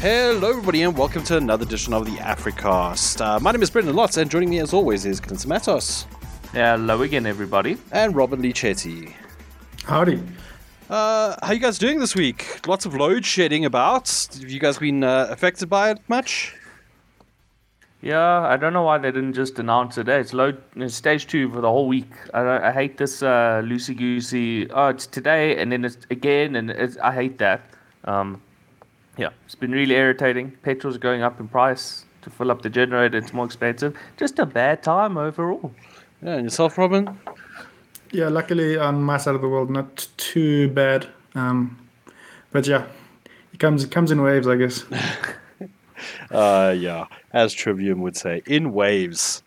Hello, everybody, and welcome to another edition of the Africast. Uh, my name is Brendan Lotz, and joining me as always is Clinton Matos. Hello again, everybody. And Robin-Leigh Chetty. Howdy. Uh, how you guys doing this week? Lots of load shedding about. Have you guys been uh, affected by it much? Yeah, I don't know why they didn't just announce it. It's load it's stage two for the whole week. I, I hate this uh, loosey goosey. Oh, it's today and then it's again, and it's, I hate that. Um, yeah, it's been really irritating. Petrol's going up in price to fill up the generator. It's more expensive. Just a bad time overall. Yeah, and yourself, Robin? Yeah, luckily on my side of the world, not too bad. Um, but yeah, it comes it comes in waves, I guess. uh, yeah, as Trivium would say, in waves.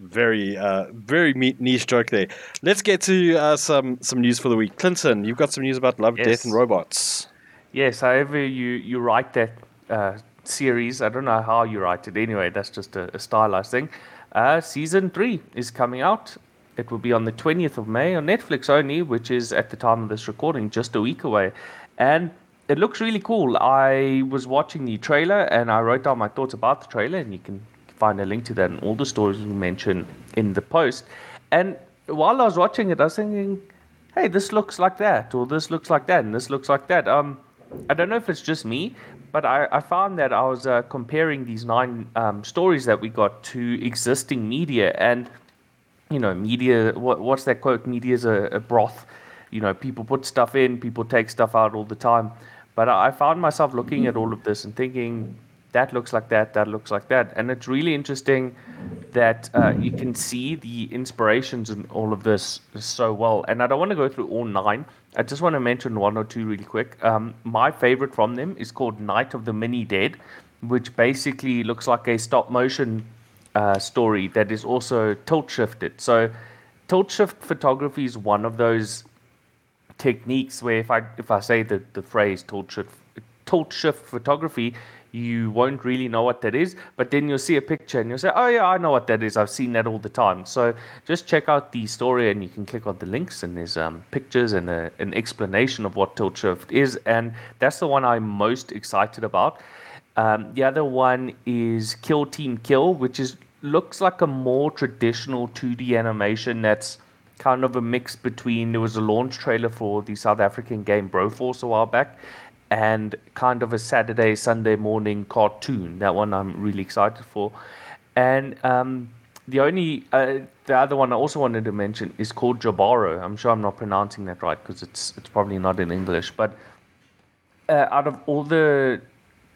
Very, uh, very niche joke there. Let's get to uh, some some news for the week. Clinton, you've got some news about Love, yes. Death, and Robots. Yes, however you, you write that uh, series, I don't know how you write it anyway, that's just a, a stylized thing. Uh, season 3 is coming out. It will be on the 20th of May on Netflix only, which is at the time of this recording just a week away. And it looks really cool. I was watching the trailer and I wrote down my thoughts about the trailer, and you can find a link to that and all the stories we mentioned in the post. And while I was watching it, I was thinking, hey, this looks like that, or this looks like that, and this looks like that. Um, I don't know if it's just me, but I, I found that I was uh, comparing these nine um, stories that we got to existing media, and you know, media. What, what's that quote? Media is a, a, broth. You know, people put stuff in, people take stuff out all the time. But I, I found myself looking at all of this and thinking, that looks like that, that looks like that, and it's really interesting that uh, you can see the inspirations in all of this so well. And I don't want to go through all nine I just want to mention one or two really quick. Um, my favorite from them is called Night of the Mini Dead, which basically looks like a stop motion uh, story that is also tilt shifted. So, tilt shift photography is one of those techniques where if I if I say the, the phrase tilt shift tilt shift photography, you won't really know what that is, but then you'll see a picture and you'll say, Oh, yeah, I know what that is. I've seen that all the time. So just check out the story and you can click on the links, and there's um, pictures and a, an explanation of what tilt shift is. And that's the one I'm most excited about. Um, the other one is Kill Team Kill, which is looks like a more traditional 2D animation that's kind of a mix between there was a launch trailer for the South African game Broforce a while back and kind of a Saturday, Sunday morning cartoon. That one I'm really excited for. And um, the only, uh, the other one I also wanted to mention is called Jabaro. I'm sure I'm not pronouncing that right because it's it's probably not in English. But uh, out of all the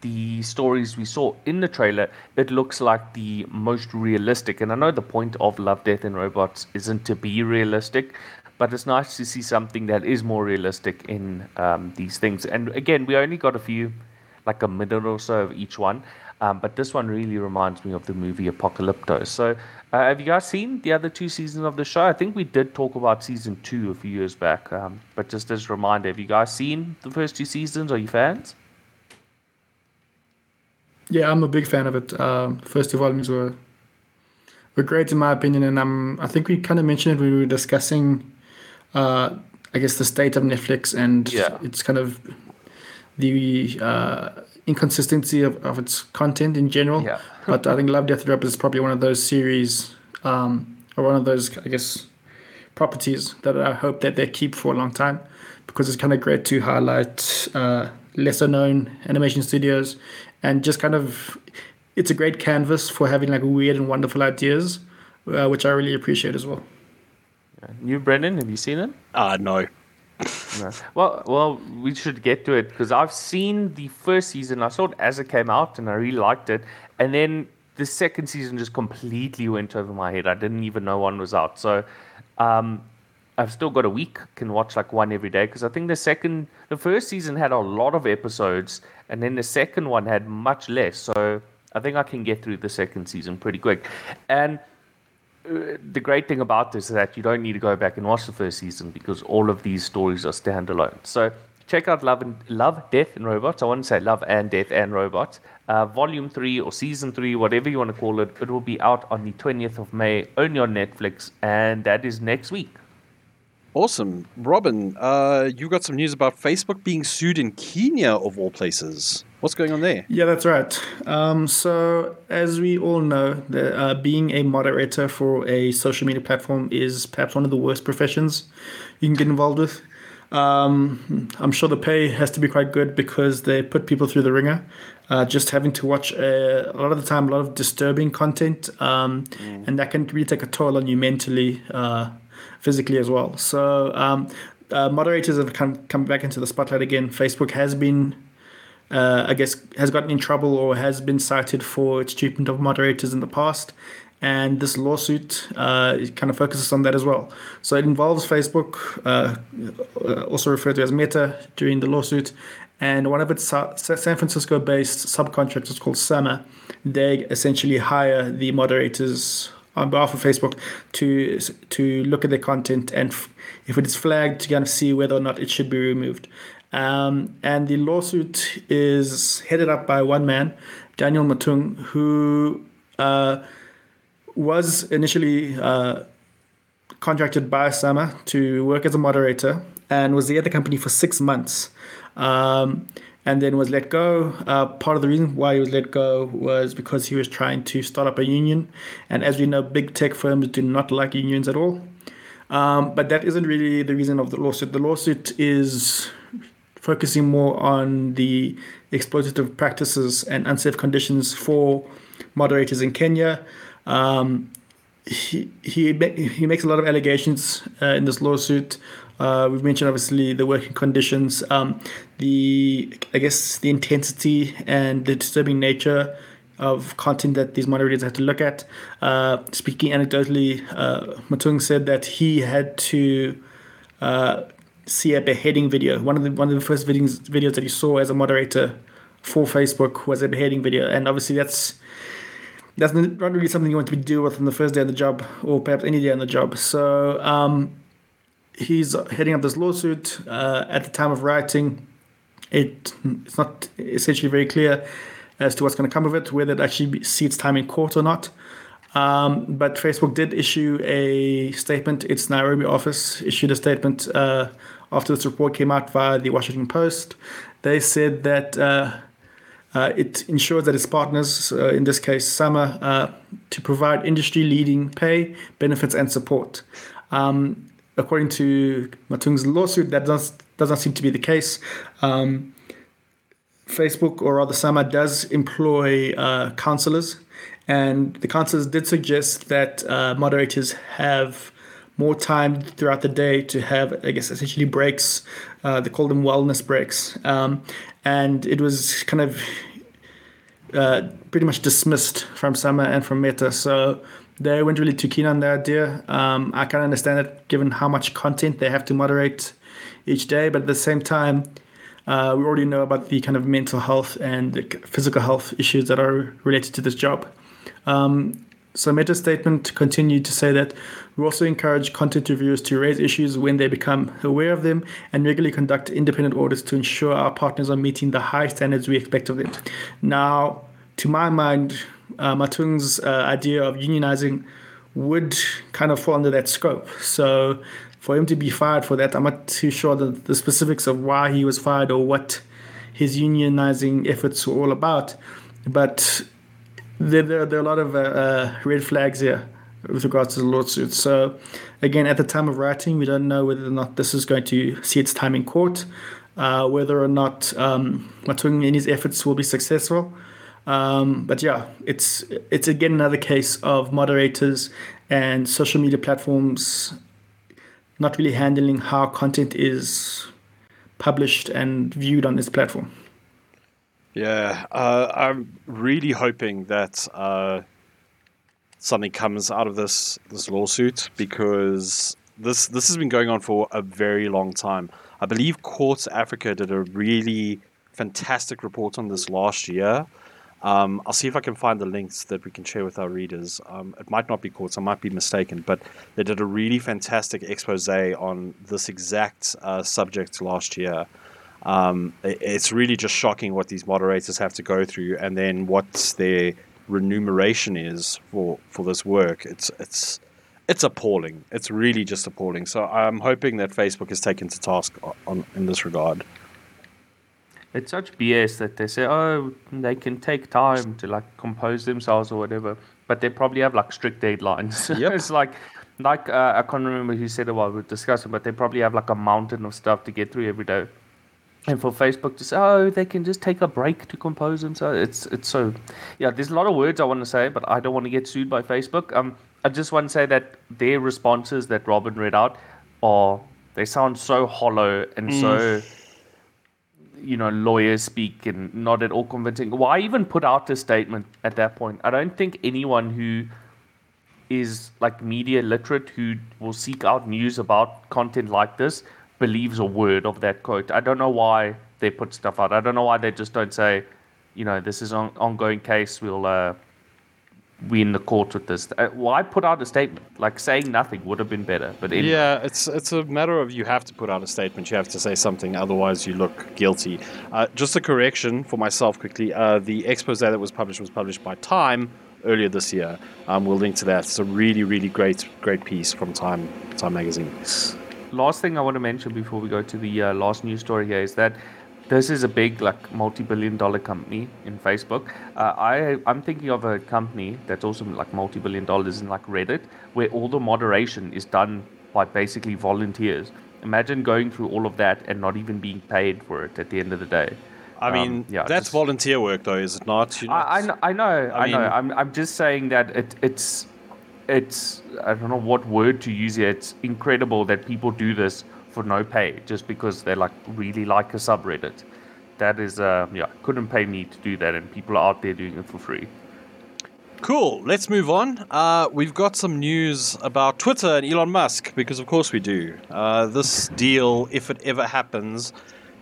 the stories we saw in the trailer, it looks like the most realistic. And I know the point of Love, Death, and Robots isn't to be realistic, but it's nice to see something that is more realistic in um, these things. And again, we only got a few, like a minute or so of each one. Um, but this one really reminds me of the movie Apocalypto. So, uh, have you guys seen the other two seasons of the show? I think we did talk about season two a few years back. Um, but just as a reminder, have you guys seen the first two seasons? Are you fans? Yeah, I'm a big fan of it. Uh, first two volumes were were great in my opinion, and um, I think we kind of mentioned it when we were discussing uh, I guess the state of Netflix and yeah. it's kind of the uh, inconsistency of, of its content in general. Yeah. but I think Love Death Robots is probably one of those series um, or one of those I guess properties that I hope that they keep for a long time because it's kind of great to highlight uh, lesser known animation studios and just kind of it's a great canvas for having like weird and wonderful ideas, uh, which I really appreciate as well. You, Brendan, have you seen it? Uh, no. no. Well, well, we should get to it because I've seen the first season. I saw it as it came out, and I really liked it. And then the second season just completely went over my head. I didn't even know one was out. So, um, I've still got a week. Can watch like one every day because I think the second, the first season had a lot of episodes, and then the second one had much less. So I think I can get through the second season pretty quick. And the great thing about this is that you don't need to go back and watch the first season because all of these stories are standalone. So check out Love and Love, Death and Robots. I want to say Love and Death and Robots. Uh, volume three or season three, whatever you want to call it, it will be out on the 20th of May only on Netflix, and that is next week. Awesome. Robin, uh, you got some news about Facebook being sued in Kenya, of all places. What's going on there? Yeah, that's right. Um, so, as we all know, the, uh, being a moderator for a social media platform is perhaps one of the worst professions you can get involved with. Um, I'm sure the pay has to be quite good because they put people through the ringer. Uh, just having to watch a, a, lot of the time a lot of disturbing content, um, mm. and that can really take a toll on you mentally, uh, physically as well. So, um, uh, moderators have come come back into the spotlight again. Facebook has been uh, I guess, has gotten in trouble or has been cited for its treatment of moderators in the past. And this lawsuit uh, kind of focuses on that as well. So it involves Facebook, uh, uh also referred to as Meta, during the lawsuit. And one of its San Francisco based subcontractors called SAMA, they essentially hire the moderators on behalf of Facebook to to look at their content and if it is flagged to kind of see whether or not it should be removed. Um, and the lawsuit is headed up by one man, Daniel Motaung, who uh, was initially uh, contracted by Sama to work as a moderator and was at the company for six months. Um, and then was let go. Uh, part of the reason why he was let go was because he was trying to start up a union. And as we know, big tech firms do not like unions at all. Um, but that isn't really the reason of the lawsuit. The lawsuit is focusing more on the exploitative practices and unsafe conditions for moderators in Kenya. Um, he, he, he makes a lot of allegations uh, in this lawsuit. Uh, we've mentioned obviously the working conditions, um, the I guess the intensity and the disturbing nature of content that these moderators had to look at. Uh, speaking anecdotally, uh, Motaung said that he had to uh, see a beheading video. One of the one of the first videos videos that he saw as a moderator for Facebook was a beheading video, and obviously that's that's not really something you want to be deal with on the first day of the job, or perhaps any day on the job. So um, he's heading up this lawsuit. Uh, at the time of writing, it it's not essentially very clear as to what's going to come of it, whether it actually see its time in court or not. Um, but Facebook did issue a statement. Its Nairobi office issued a statement uh, after this report came out via the Washington Post. They said that uh, uh, it ensures that its partners, uh, in this case SAMA, uh, to provide industry leading pay, benefits, and support. Um, according to Motaung's lawsuit, that does, does not seem to be the case. Um, Facebook, or rather SAMA, does employ uh, counselors, and the counselors did suggest that uh, moderators have more time throughout the day to have, I guess, essentially breaks. Uh, they call them wellness breaks. Um, and it was kind of uh, pretty much dismissed from Sama and from Meta. So they weren't really too keen on the idea. Um, I can understand it given how much content they have to moderate each day, but at the same time, uh, we already know about the kind of mental health and physical health issues that are related to this job. Um, so Meta statement continued to say that we also encourage content reviewers to raise issues when they become aware of them and regularly conduct independent audits to ensure our partners are meeting the high standards we expect of them. Now, to my mind, uh, Motaung's uh, idea of unionizing would kind of fall under that scope. So for him to be fired for that, I'm not too sure the, the specifics of why he was fired or what his unionizing efforts were all about. But there, there, there are a lot of uh, uh, red flags here with regards to the lawsuit. So, again, at the time of writing, we don't know whether or not this is going to see its time in court, uh, whether or not um, Motaung and his efforts will be successful. Um, but yeah, it's it's again another case of moderators and social media platforms not really handling how content is published and viewed on this platform. Yeah, uh, I'm really hoping that uh, something comes out of this this lawsuit because this this has been going on for a very long time. I believe Quartz Africa did a really fantastic report on this last year. Um, I'll see if I can find the links that we can share with our readers. Um, it might not be Quartz, I might be mistaken, but they did a really fantastic expose on this exact uh, subject last year. Um, it's really just shocking what these moderators have to go through, and then what their remuneration is for, for this work. It's it's it's appalling. It's really just appalling. So I'm hoping that Facebook is taken to task on, in this regard. It's such BS that they say, oh, they can take time to like compose themselves or whatever, but they probably have like strict deadlines. Yep. it's like, like uh, I can't remember who said it while we were discussing, but they probably have like a mountain of stuff to get through every day. And for Facebook to say, oh, they can just take a break to compose themselves. It's it's so, yeah. There's a lot of words I want to say, but I don't want to get sued by Facebook. Um, I just want to say that their responses that Robin read out are they sound so hollow and so you know lawyers speak and not at all convincing why even put out a statement at that point i don't think anyone who is like media literate who will seek out news about content like this believes a word of that quote i don't know why they put stuff out i don't know why they just don't say you know this is an ongoing case we'll uh, in the court with this uh, why put out a statement like saying nothing would have been better but anyway. Yeah, it's it's a matter of you have to put out a statement. You have to say something, otherwise you look guilty. Uh, just a correction for myself quickly. Uh, the expose that was published was published by Time earlier this year. Um, we'll link to that. It's a really really great great piece from Time Time magazine. Last thing I want to mention before we go to the uh, last news story here is that this is a big like multi-billion dollar company in Facebook. Uh, I I'm thinking of a company that's also like multi-billion dollars in like Reddit, where all the moderation is done by basically volunteers. Imagine going through all of that and not even being paid for it at the end of the day. I Um, mean, yeah, that's just- volunteer work, though, is it not? You're I, I know, I know, I, know. mean- I'm, I'm just saying that it, it's, it's, I don't know what word to use here. It's incredible that people do this for no pay just because they like really like a subreddit. That is, uh, yeah, couldn't pay me to do that, and people are out there doing it for free. Cool. Let's move on. Uh, we've got some news about Twitter and Elon Musk because, of course, we do. Uh, this deal, if it ever happens,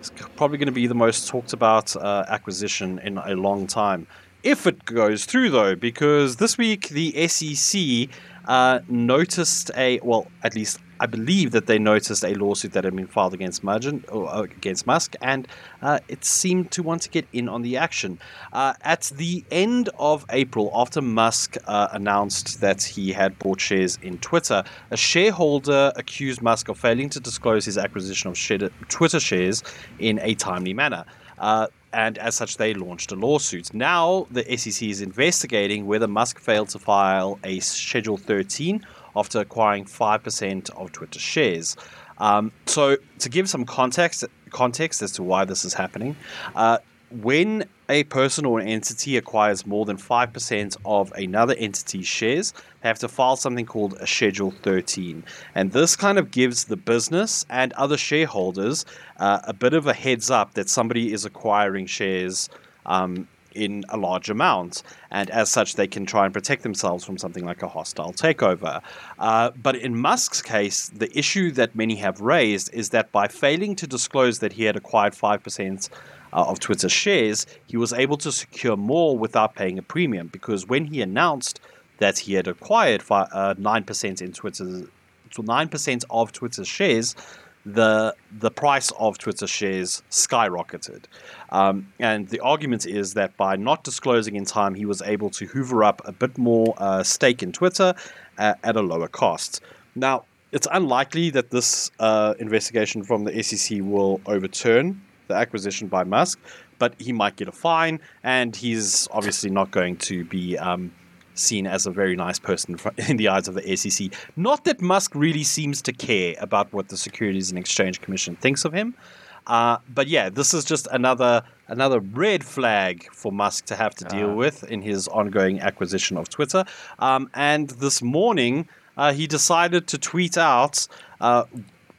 is probably going to be the most talked about uh, acquisition in a long time. If it goes through, though, because this week the SEC uh, noticed a well, at least I believe that they noticed a lawsuit that had been filed against Musk, or uh, against Musk, and uh, it seemed to want to get in on the action. Uh, at the end of April, after Musk uh, announced that he had bought shares in Twitter, a shareholder accused Musk of failing to disclose his acquisition of Twitter shares in a timely manner. Uh, and as such, they launched a lawsuit. Now, the SEC is investigating whether Musk failed to file a Schedule 13 after acquiring 5% of Twitter shares. Um, so, to give some context, context as to why this is happening, uh, when a person or an entity acquires more than 5% of another entity's shares, they have to file something called a Schedule 13. And this kind of gives the business and other shareholders uh, a bit of a heads up that somebody is acquiring shares um, in a large amount. And as such, they can try and protect themselves from something like a hostile takeover. Uh, but in Musk's case, the issue that many have raised is that by failing to disclose that he had acquired 5% uh, of Twitter shares, he was able to secure more without paying a premium. Because when he announced that he had acquired uh, 9% in Twitter, so 9% of Twitter's shares, the the price of Twitter shares skyrocketed. Um, and the argument is that by not disclosing in time, he was able to hoover up a bit more uh, stake in Twitter uh, at a lower cost. Now, it's unlikely that this uh, investigation from the SEC will overturn the acquisition by Musk, but he might get a fine, and he's obviously not going to be. Um, seen as a very nice person in the eyes of the SEC. Not that Musk really seems to care about what the Securities and Exchange Commission thinks of him, uh, but yeah, this is just another another red flag for Musk to have to deal with in his ongoing acquisition of Twitter. Um, and this morning, uh, he decided to tweet out.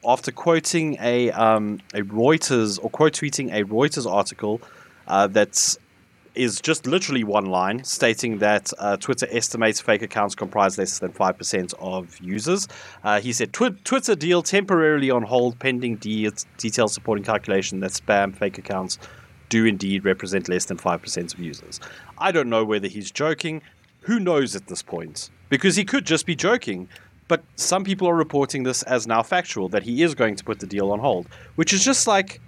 After quoting a um, a Reuters or quote tweeting a Reuters article uh, that's is just literally one line stating that uh, Twitter estimates fake accounts comprise less than 5% of users. Uh, he said, "Twi- Twitter deal temporarily on hold pending de- details supporting calculation that spam fake accounts do indeed represent less than 5% of users. I don't know whether he's joking. Who knows at this point? Because he could just be joking. But some people are reporting this as now factual that he is going to put the deal on hold, which is just like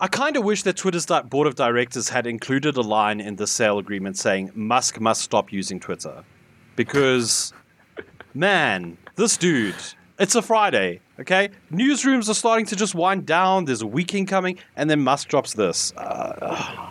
I kind of wish that Twitter's board of directors had included a line in the sale agreement saying Musk must stop using Twitter. Because, man, this dude, it's a Friday. Okay, newsrooms are starting to just wind down. There's a weekend coming, and then Musk drops this. Uh,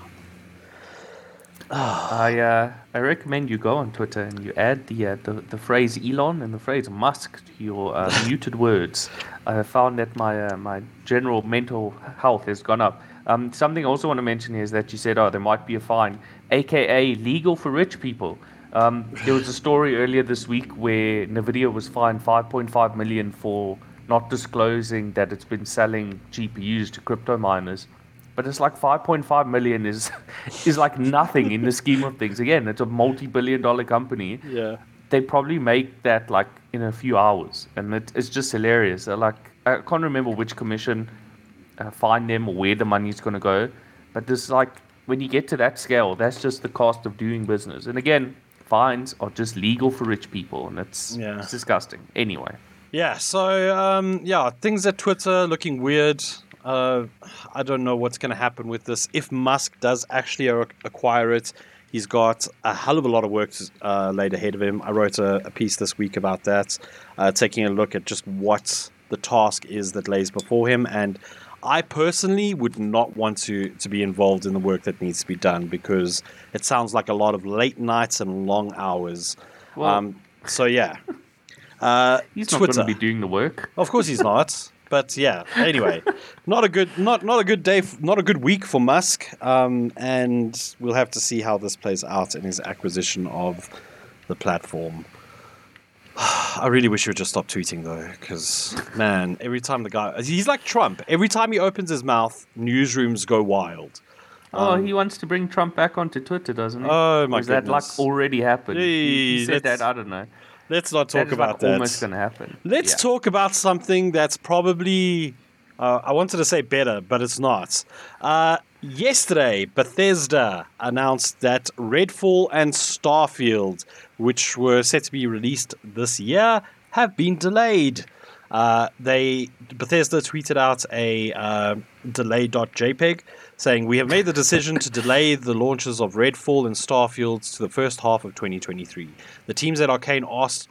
I uh, I recommend you go on Twitter and you add the uh, the, the phrase Elon and the phrase Musk to your uh, muted words. I have found that my uh, my general mental health has gone up. Um, something I also want to mention is that you said, oh, there might be a fine, aka legal for rich people. Um, there was a story earlier this week where Nvidia was fined 5.5 million for not disclosing that it's been selling GPUs to crypto miners. But it's like 5.5 million is is like nothing in the scheme of things. Again, it's a multi-billion dollar company. yeah. They probably make that like in a few hours, and it, it's just hilarious. They're like I can't remember which commission uh, find them or where the money's going to go, but this like when you get to that scale, that's just the cost of doing business. And again, fines are just legal for rich people, and it's, Yeah. it's disgusting. Anyway. Yeah, so um, yeah, things at Twitter looking weird. Uh, I don't know what's going to happen with this. If Musk does actually acquire it, he's got a hell of a lot of work uh, laid ahead of him. I wrote a, a piece this week about that, uh, taking a look at just what the task is that lays before him. And I personally would not want to, to be involved in the work that needs to be done because it sounds like a lot of late nights and long hours. Well- um, so, yeah. Uh, He's not going to be doing the work. Of course he's not. But yeah, anyway, not a good not not a good day, f- not a good week for Musk. Um, and we'll have to see how this plays out in his acquisition of the platform. I really wish he would just stop tweeting though, because man, every time the guy he's like Trump. Every time he opens his mouth, newsrooms go wild. Oh, he wants to bring Trump back onto Twitter, doesn't he? Um, Oh, my Or is that like already happened? he, he said that. I don't know. Let's not talk is, about like that. almost going to happen. Let's Yeah. talk about something that's probably, uh, I wanted to say better, but it's not. Uh, yesterday, Bethesda announced that Redfall and Starfield, which were set to be released this year, have been delayed. Uh, they Bethesda tweeted out a uh, delay.jpg saying we have made the decision to delay the launches of Redfall and Starfield to the first half of 2023. The teams at Arkane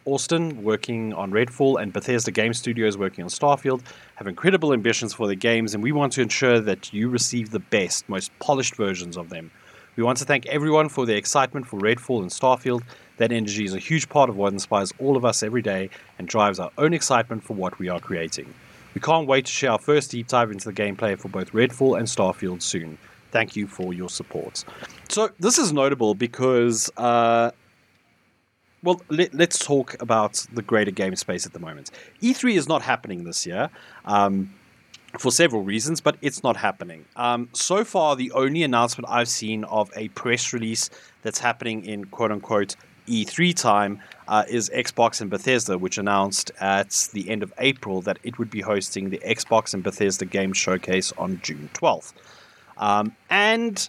Austin working on Redfall and Bethesda Game Studios working on Starfield have incredible ambitions for their games, and we want to ensure that you receive the best, most polished versions of them. We want to thank everyone for their excitement for Redfall and Starfield. That energy is a huge part of what inspires all of us every day and drives our own excitement for what we are creating. We can't wait to share our first deep dive into the gameplay for both Redfall and Starfield soon. Thank you for your support. So, this is notable because, uh, well, let, let's talk about the greater game space at the moment. E3 is not happening this year. Um, for several reasons, but it's not happening. Um, so far, the only announcement I've seen of a press release that's happening in quote unquote E3 time uh, is Xbox and Bethesda, which announced at the end of April that it would be hosting the Xbox and Bethesda Game Showcase on June 12th. Um, and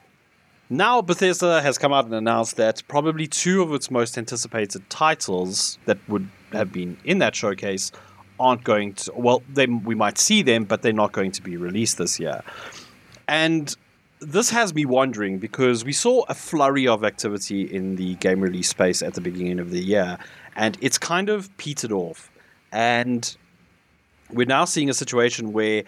now Bethesda has come out and announced that probably two of its most anticipated titles that would have been in that showcase aren't going to well they we might see them but they're not going to be released this year. And this has me wondering because we saw a flurry of activity in the game release space at the beginning of the year and it's kind of petered off. And we're now seeing a situation where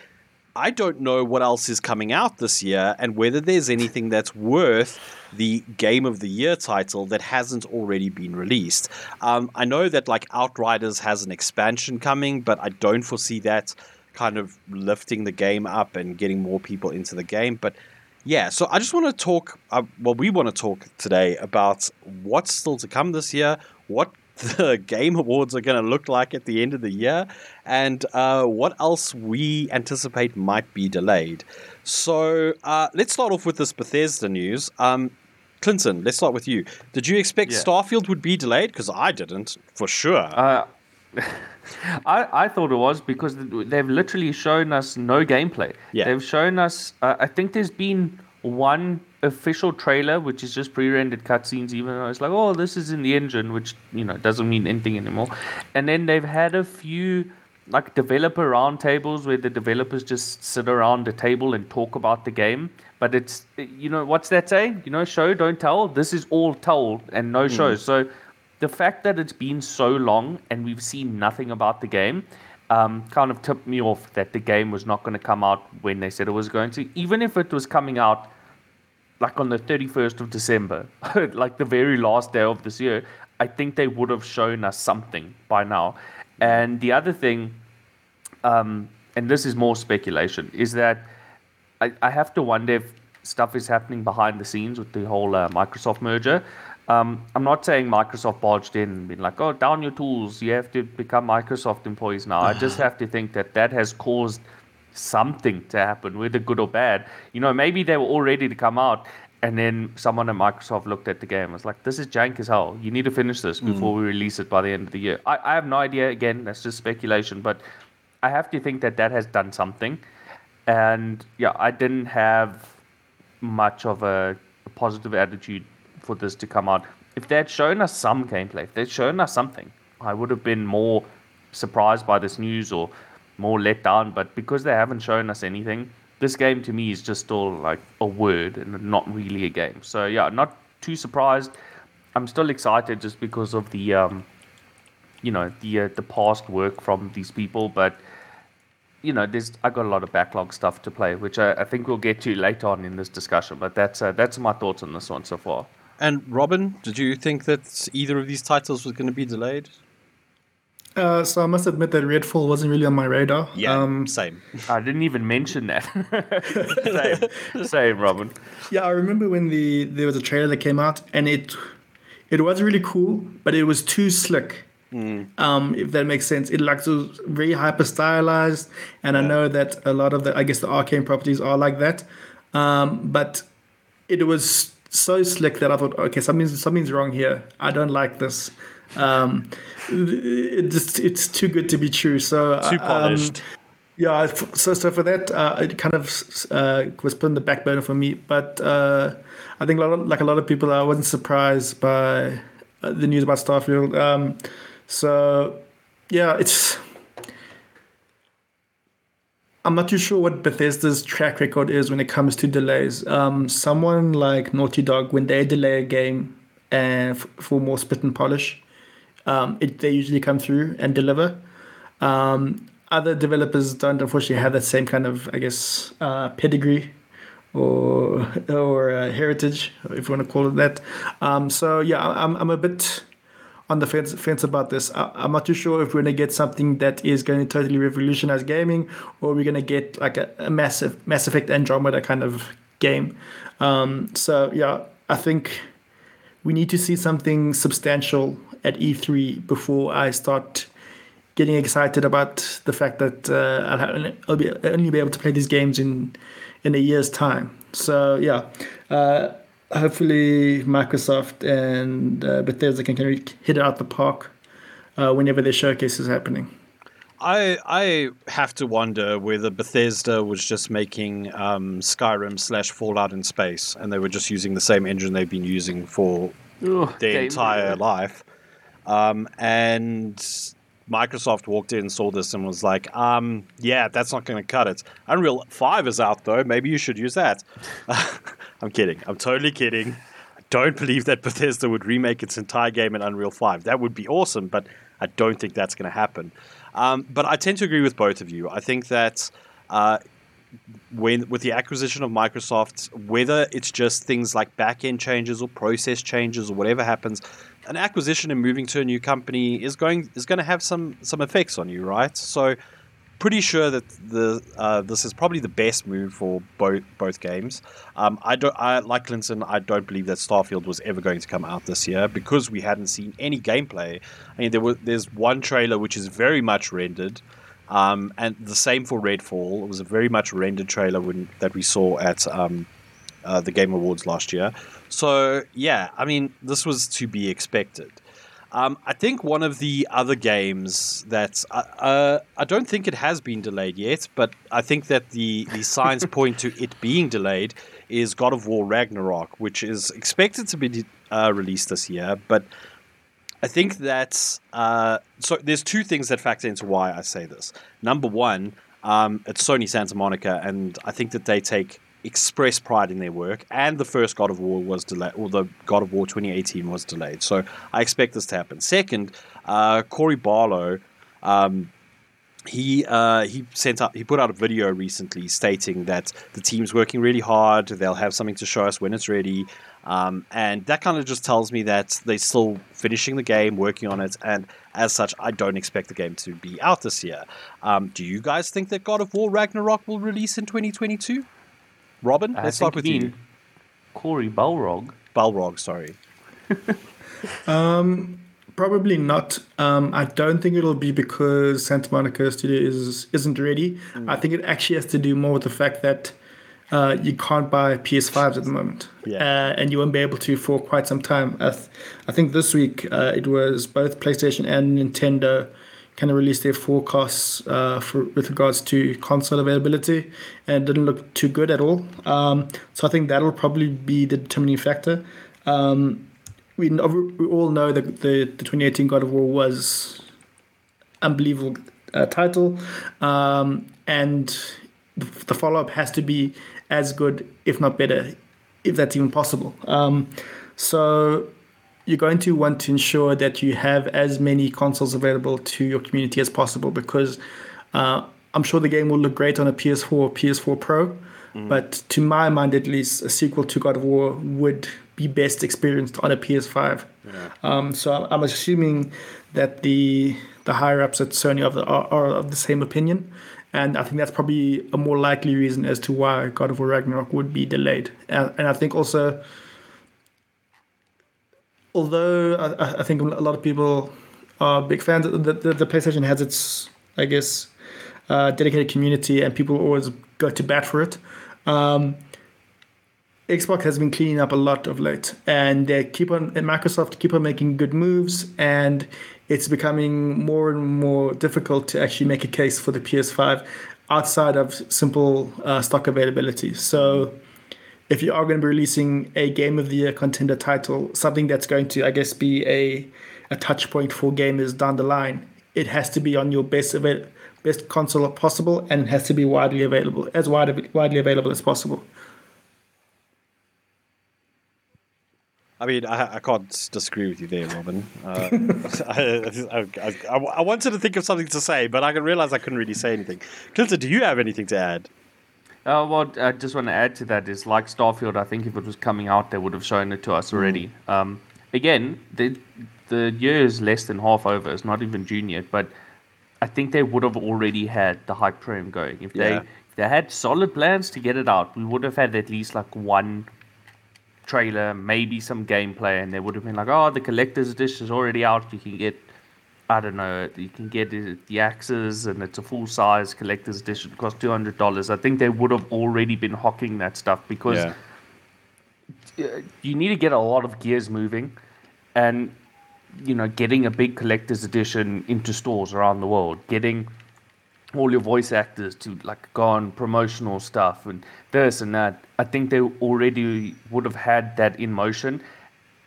I don't know what else is coming out this year and whether there's anything that's worth the Game of the Year title that hasn't already been released. Um, I know that like Outriders has an expansion coming, but I don't foresee that kind of lifting the game up and getting more people into the game. But yeah, so I just want to talk. Uh, well, we want to talk today about what's still to come this year, what the game awards are going to look like at the end of the year, and uh, what else we anticipate might be delayed. So uh, let's start off with this Bethesda news. Um, Clinton, let's start with you. Did you expect Yeah. Starfield would be delayed? Because I didn't, for sure. Uh, I, I thought it was because they've literally shown us no gameplay. Yeah. They've shown us, uh, I think there's been one official trailer, which is just pre rendered cutscenes, even though it's like, oh, this is in the engine, which, you know, doesn't mean anything anymore. And then they've had a few like developer roundtables where the developers just sit around a table and talk about the game. But it's, you know, what's that saying? You know, show, don't tell. This is all told and no show. So the fact that it's been so long and we've seen nothing about the game, um, kind of tipped me off that the game was not going to come out when they said it was going to, even if it was coming out like on the 31st of December, like the very last day of this year, I think they would have shown us something by now. And the other thing, um, and this is more speculation, is that I, I have to wonder if stuff is happening behind the scenes with the whole uh, Microsoft merger. Um, I'm not saying Microsoft barged in and been like, oh, down your tools, you have to become Microsoft employees now. I just have to think that that has caused something to happen, whether good or bad. You know, maybe they were all ready to come out, and then someone at Microsoft looked at the game and was like, this is jank as hell. You need to finish this before mm. we release it by the end of the year. I, I have no idea. Again, that's just speculation, but I have to think that that has done something. And yeah, I didn't have much of a, a positive attitude for this to come out. If they had shown us some gameplay, if they'd shown us something, I would have been more surprised by this news or more let down. But because they haven't shown us anything, this game to me is just still like a word and not really a game. So yeah, not too surprised. I'm still excited just because of the um, you know the uh, the past work from these people, but you know, there's I got a lot of backlog stuff to play, which I, I think we'll get to later on in this discussion. But that's uh, that's my thoughts on this one so far. And Robin, did you think that either of these titles was going to be delayed? Uh, so I must admit that Redfall wasn't really on my radar. Yeah, um, same. I didn't even mention that. same, same, Robin. Yeah, I remember when the there was a trailer that came out, and it it was really cool, but it was too slick. Mm. Um, if that makes sense, it looks very hyper stylized, and yeah. I know that a lot of the, I guess, the Arkane properties are like that. Um, but it was so slick that I thought, okay, something's something's wrong here. I don't like this. Um, it just it's too good to be true. So too um, polished. Um, yeah, so so for that, uh, it kind of uh, was put in the back burner for me. But uh, I think a of, like a lot of people, I wasn't surprised by uh, the news about Starfield. Um, so yeah, it's. I'm not too sure what Bethesda's track record is when it comes to delays. Um, someone like Naughty Dog, when they delay a game uh, f- for more spit and polish, um, it, they usually come through and deliver. Um, other developers don't unfortunately have that same kind of, I guess, uh, pedigree or or uh, heritage, if you want to call it that. Um, so yeah, I'm I'm a bit on the fence, fence about this. I, am not too sure if we're going to get something that is going to totally revolutionize gaming, or we're going to get like a, a, massive Mass Effect Andromeda kind of game. Um, so yeah, I think we need to see something substantial at E3 before I start getting excited about the fact that uh, I'll, I'll, be, only be able to play these games in in a year's time. So yeah. Uh, hopefully Microsoft and uh, Bethesda can kind of hit it out the park uh, whenever their showcase is happening. I I have to wonder whether Bethesda was just making um, Skyrim slash Fallout in space, and they were just using the same engine they've been using for Ooh, their entire life. Um, and Microsoft walked in, saw this, and was like, um, "Yeah, that's not going to cut it." Unreal Five is out though. Maybe you should use that. I'm kidding. I'm totally kidding. I don't believe that Bethesda would remake its entire game in Unreal 5. That would be awesome, but I don't think that's going to happen. Um, but I tend to agree with both of you. I think that uh, when with the acquisition of Microsoft, whether it's just things like back-end changes or process changes or whatever happens, an acquisition and moving to a new company is going is going to have some some effects on you, right? So pretty sure that the uh, this is probably the best move for both both games. Um, I don't I, like Clinton. I don't believe that Starfield was ever going to come out this year because we hadn't seen any gameplay. I mean, there was there's one trailer which is very much rendered, um, and the same for Redfall. It was a very much rendered trailer when, that we saw at um, uh, the Game Awards last year. So yeah, I mean, this was to be expected. Um, I think one of the other games that uh, uh, I don't think it has been delayed yet, but I think that the, the signs point to it being delayed is God of War Ragnarok, which is expected to be uh, released this year. But I think that uh, so there's two things that factor into why I say this. Number one, um, it's Sony Santa Monica, and I think that they take express pride in their work, and the first God of War was delayed, or the God of War 2018 was delayed. So I expect this to happen. Second, uh, Cory Barlow, um, he uh, he sent out he put out a video recently stating that the team's working really hard. They'll have something to show us when it's ready, um, and that kind of just tells me that they're still finishing the game, working on it, and as such, I don't expect the game to be out this year. Um, do you guys think that God of War Ragnarok will release in 2022? Robin, I let's start with you you. Corey Balrog. Balrog, sorry. um, Probably not. Um, I don't think it'll be because Santa Monica Studio is isn't ready. I think it actually has to do more with the fact that uh, you can't buy PS5s at the moment, Yeah. uh, and you won't be able to for quite some time. I, th- I think this week uh, it was both PlayStation and Nintendo kind of released their forecasts uh, for with regards to console availability, and it didn't look too good at all. Um, so I think that'll probably be the determining factor. Um, we, we all know that the, the 2018 God of War was unbelievable uh, title, um, and the, follow up has to be as good, if not better, if that's even possible. Um, so you're going to want to ensure that you have as many consoles available to your community as possible because uh, I'm sure the game will look great on a PS4 or PS4 Pro. But to my mind, at least, a sequel to God of War would be best experienced on a PS5. Um, so I'm- I'm assuming that the the higher ups at Sony are, the, are, are of the same opinion, and I think that's probably a more likely reason as to why God of War Ragnarok would be delayed. And, and I think also, although I, I think a lot of people are big fans, the, the, the PlayStation has its, I guess, uh, dedicated community, and people always go to bat for it. Um, Xbox has been cleaning up a lot of late, and they keep on and Microsoft keep on making good moves, and it's becoming more and more difficult to actually make a case for the PS5 outside of simple uh, stock availability. So, if you are going to be releasing a Game of the Year contender title, something that's going to, I guess, be a a touch point for gamers down the line, it has to be on your best avail- best console possible, and it has to be widely available, as wide, widely available as possible. I mean, I, I can't disagree with you there, Robin. Uh, I, I, I, wanted to think of something to say, but I realized I couldn't really say anything. Clinton, do you have anything to add? Uh, what I just want to add to that is like Starfield. I think if it was coming out, they would have shown it to us already. Um, again, the the year is less than half over. It's not even June yet, but I think they would have already had the hype train going. If they Yeah. if they had solid plans to get it out, we would have had at least like one trailer, maybe some gameplay, and they would have been like, "Oh, the collector's edition is already out. You can get." I don't know. You can get it, the axes, and it's a full size collector's edition. It costs two hundred dollars. I think they would have already been hawking that stuff because Yeah. you need to get a lot of gears moving, and you know, getting a big collector's edition into stores around the world, getting all your voice actors to like go on promotional stuff and this and that. I think they already would have had that in motion.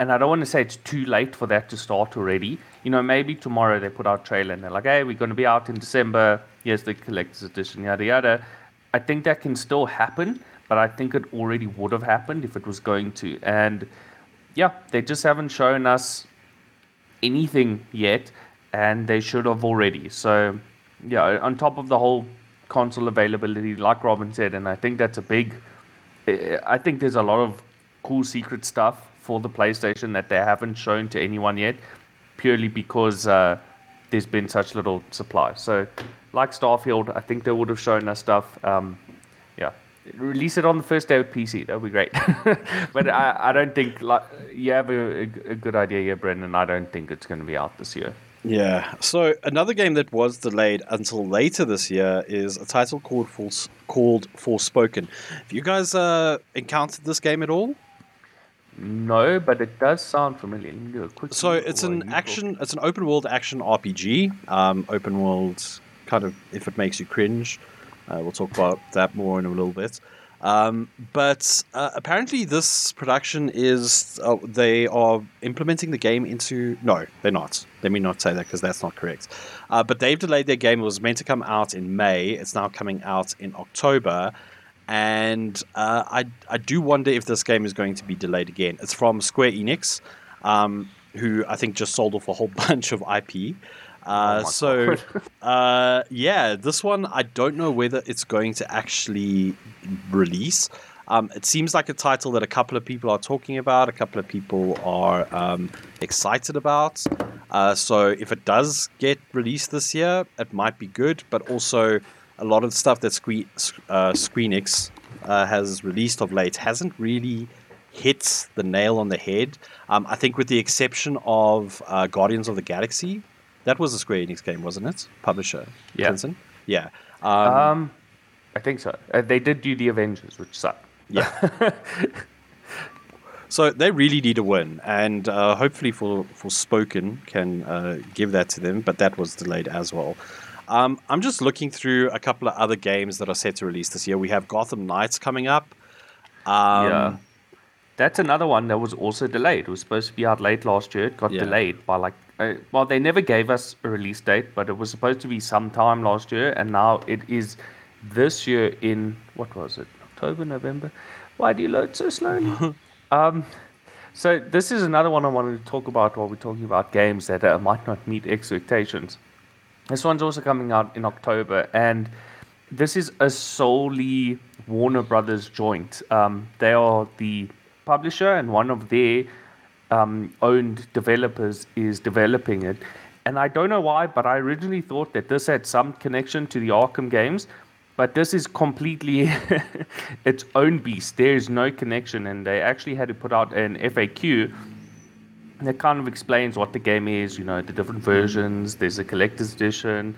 And I don't want to say it's too late for that to start already. You know, maybe tomorrow they put out a trailer and they're like, hey, we're going to be out in December. Here's the collector's edition, yada, yada. I think that can still happen, but I think it already would have happened if it was going to. And yeah, they just haven't shown us anything yet, and they should have already. So, yeah, on top of the whole console availability, like Robin said, and I think that's a big. eh, I think there's a lot of cool secret stuff for the PlayStation that they haven't shown to anyone yet, purely because uh, there's been such little supply. So, like Starfield, I think they would have shown us stuff. Um, yeah, release it on the first day of PC. That would be great. but I, I don't think like you have a, a, a good idea here, Brendan. I don't think it's going to be out this year. Yeah. So another game that was delayed until later this year is a title called Fors- called Forspoken. Have you guys uh, encountered this game at all? No, but it does sound familiar. Let me do a quick. So it's an action. It's an open world action RPG. Um, open world, kind of. If it makes you cringe, uh, we'll talk about that more in a little bit. Um, but uh, apparently, this production is uh, they are implementing the game into. No, they're not. Let me not say that because that's not correct. Uh, but they've delayed their game. It was meant to come out in May. It's now coming out in October. And uh, I, I do wonder if this game is going to be delayed again. It's from Square Enix, um, who I think just sold off a whole bunch of IP. Uh, Oh so, uh, yeah, this one I don't know whether it's going to actually release. Um, it seems like a title that a couple of people are talking about, a couple of people are um, excited about. Uh, so, if it does get released this year, it might be good. But also, a lot of the stuff that Screen, uh, Square Enix uh, has released of late hasn't really hit the nail on the head. Um, I think, with the exception of uh, Guardians of the Galaxy, that was a Square Enix game, wasn't it? Publisher, Yeah. Clinton? Yeah. Um, Um, I think so. Uh, they did do the Avengers, which sucked. yeah. so they really need a win, and uh, hopefully, for Forspoken can uh, give that to them. But that was delayed as well. Um, I'm just looking through a couple of other games that are set to release this year. We have Gotham Knights coming up. Um, yeah. That's another one that was also delayed. It was supposed to be out late last year. It got Yeah. delayed by like, uh, well, they never gave us a release date, but it was supposed to be sometime last year, and now it is this year in what was it? October, November. Why do you load so slowly? um, so this is another one I wanted to talk about while we're talking about games that uh, might not meet expectations. This one's also coming out in October, and this is a solely Warner Brothers joint. Um, they are the publisher, and one of their um, owned developers is developing it. And I don't know why, but I originally thought that this had some connection to the Arkham games, but this is completely its own beast. There is no connection, and they actually had to put out an FAQ that kind of explains what the game is, you know, the different versions, there's a collector's edition,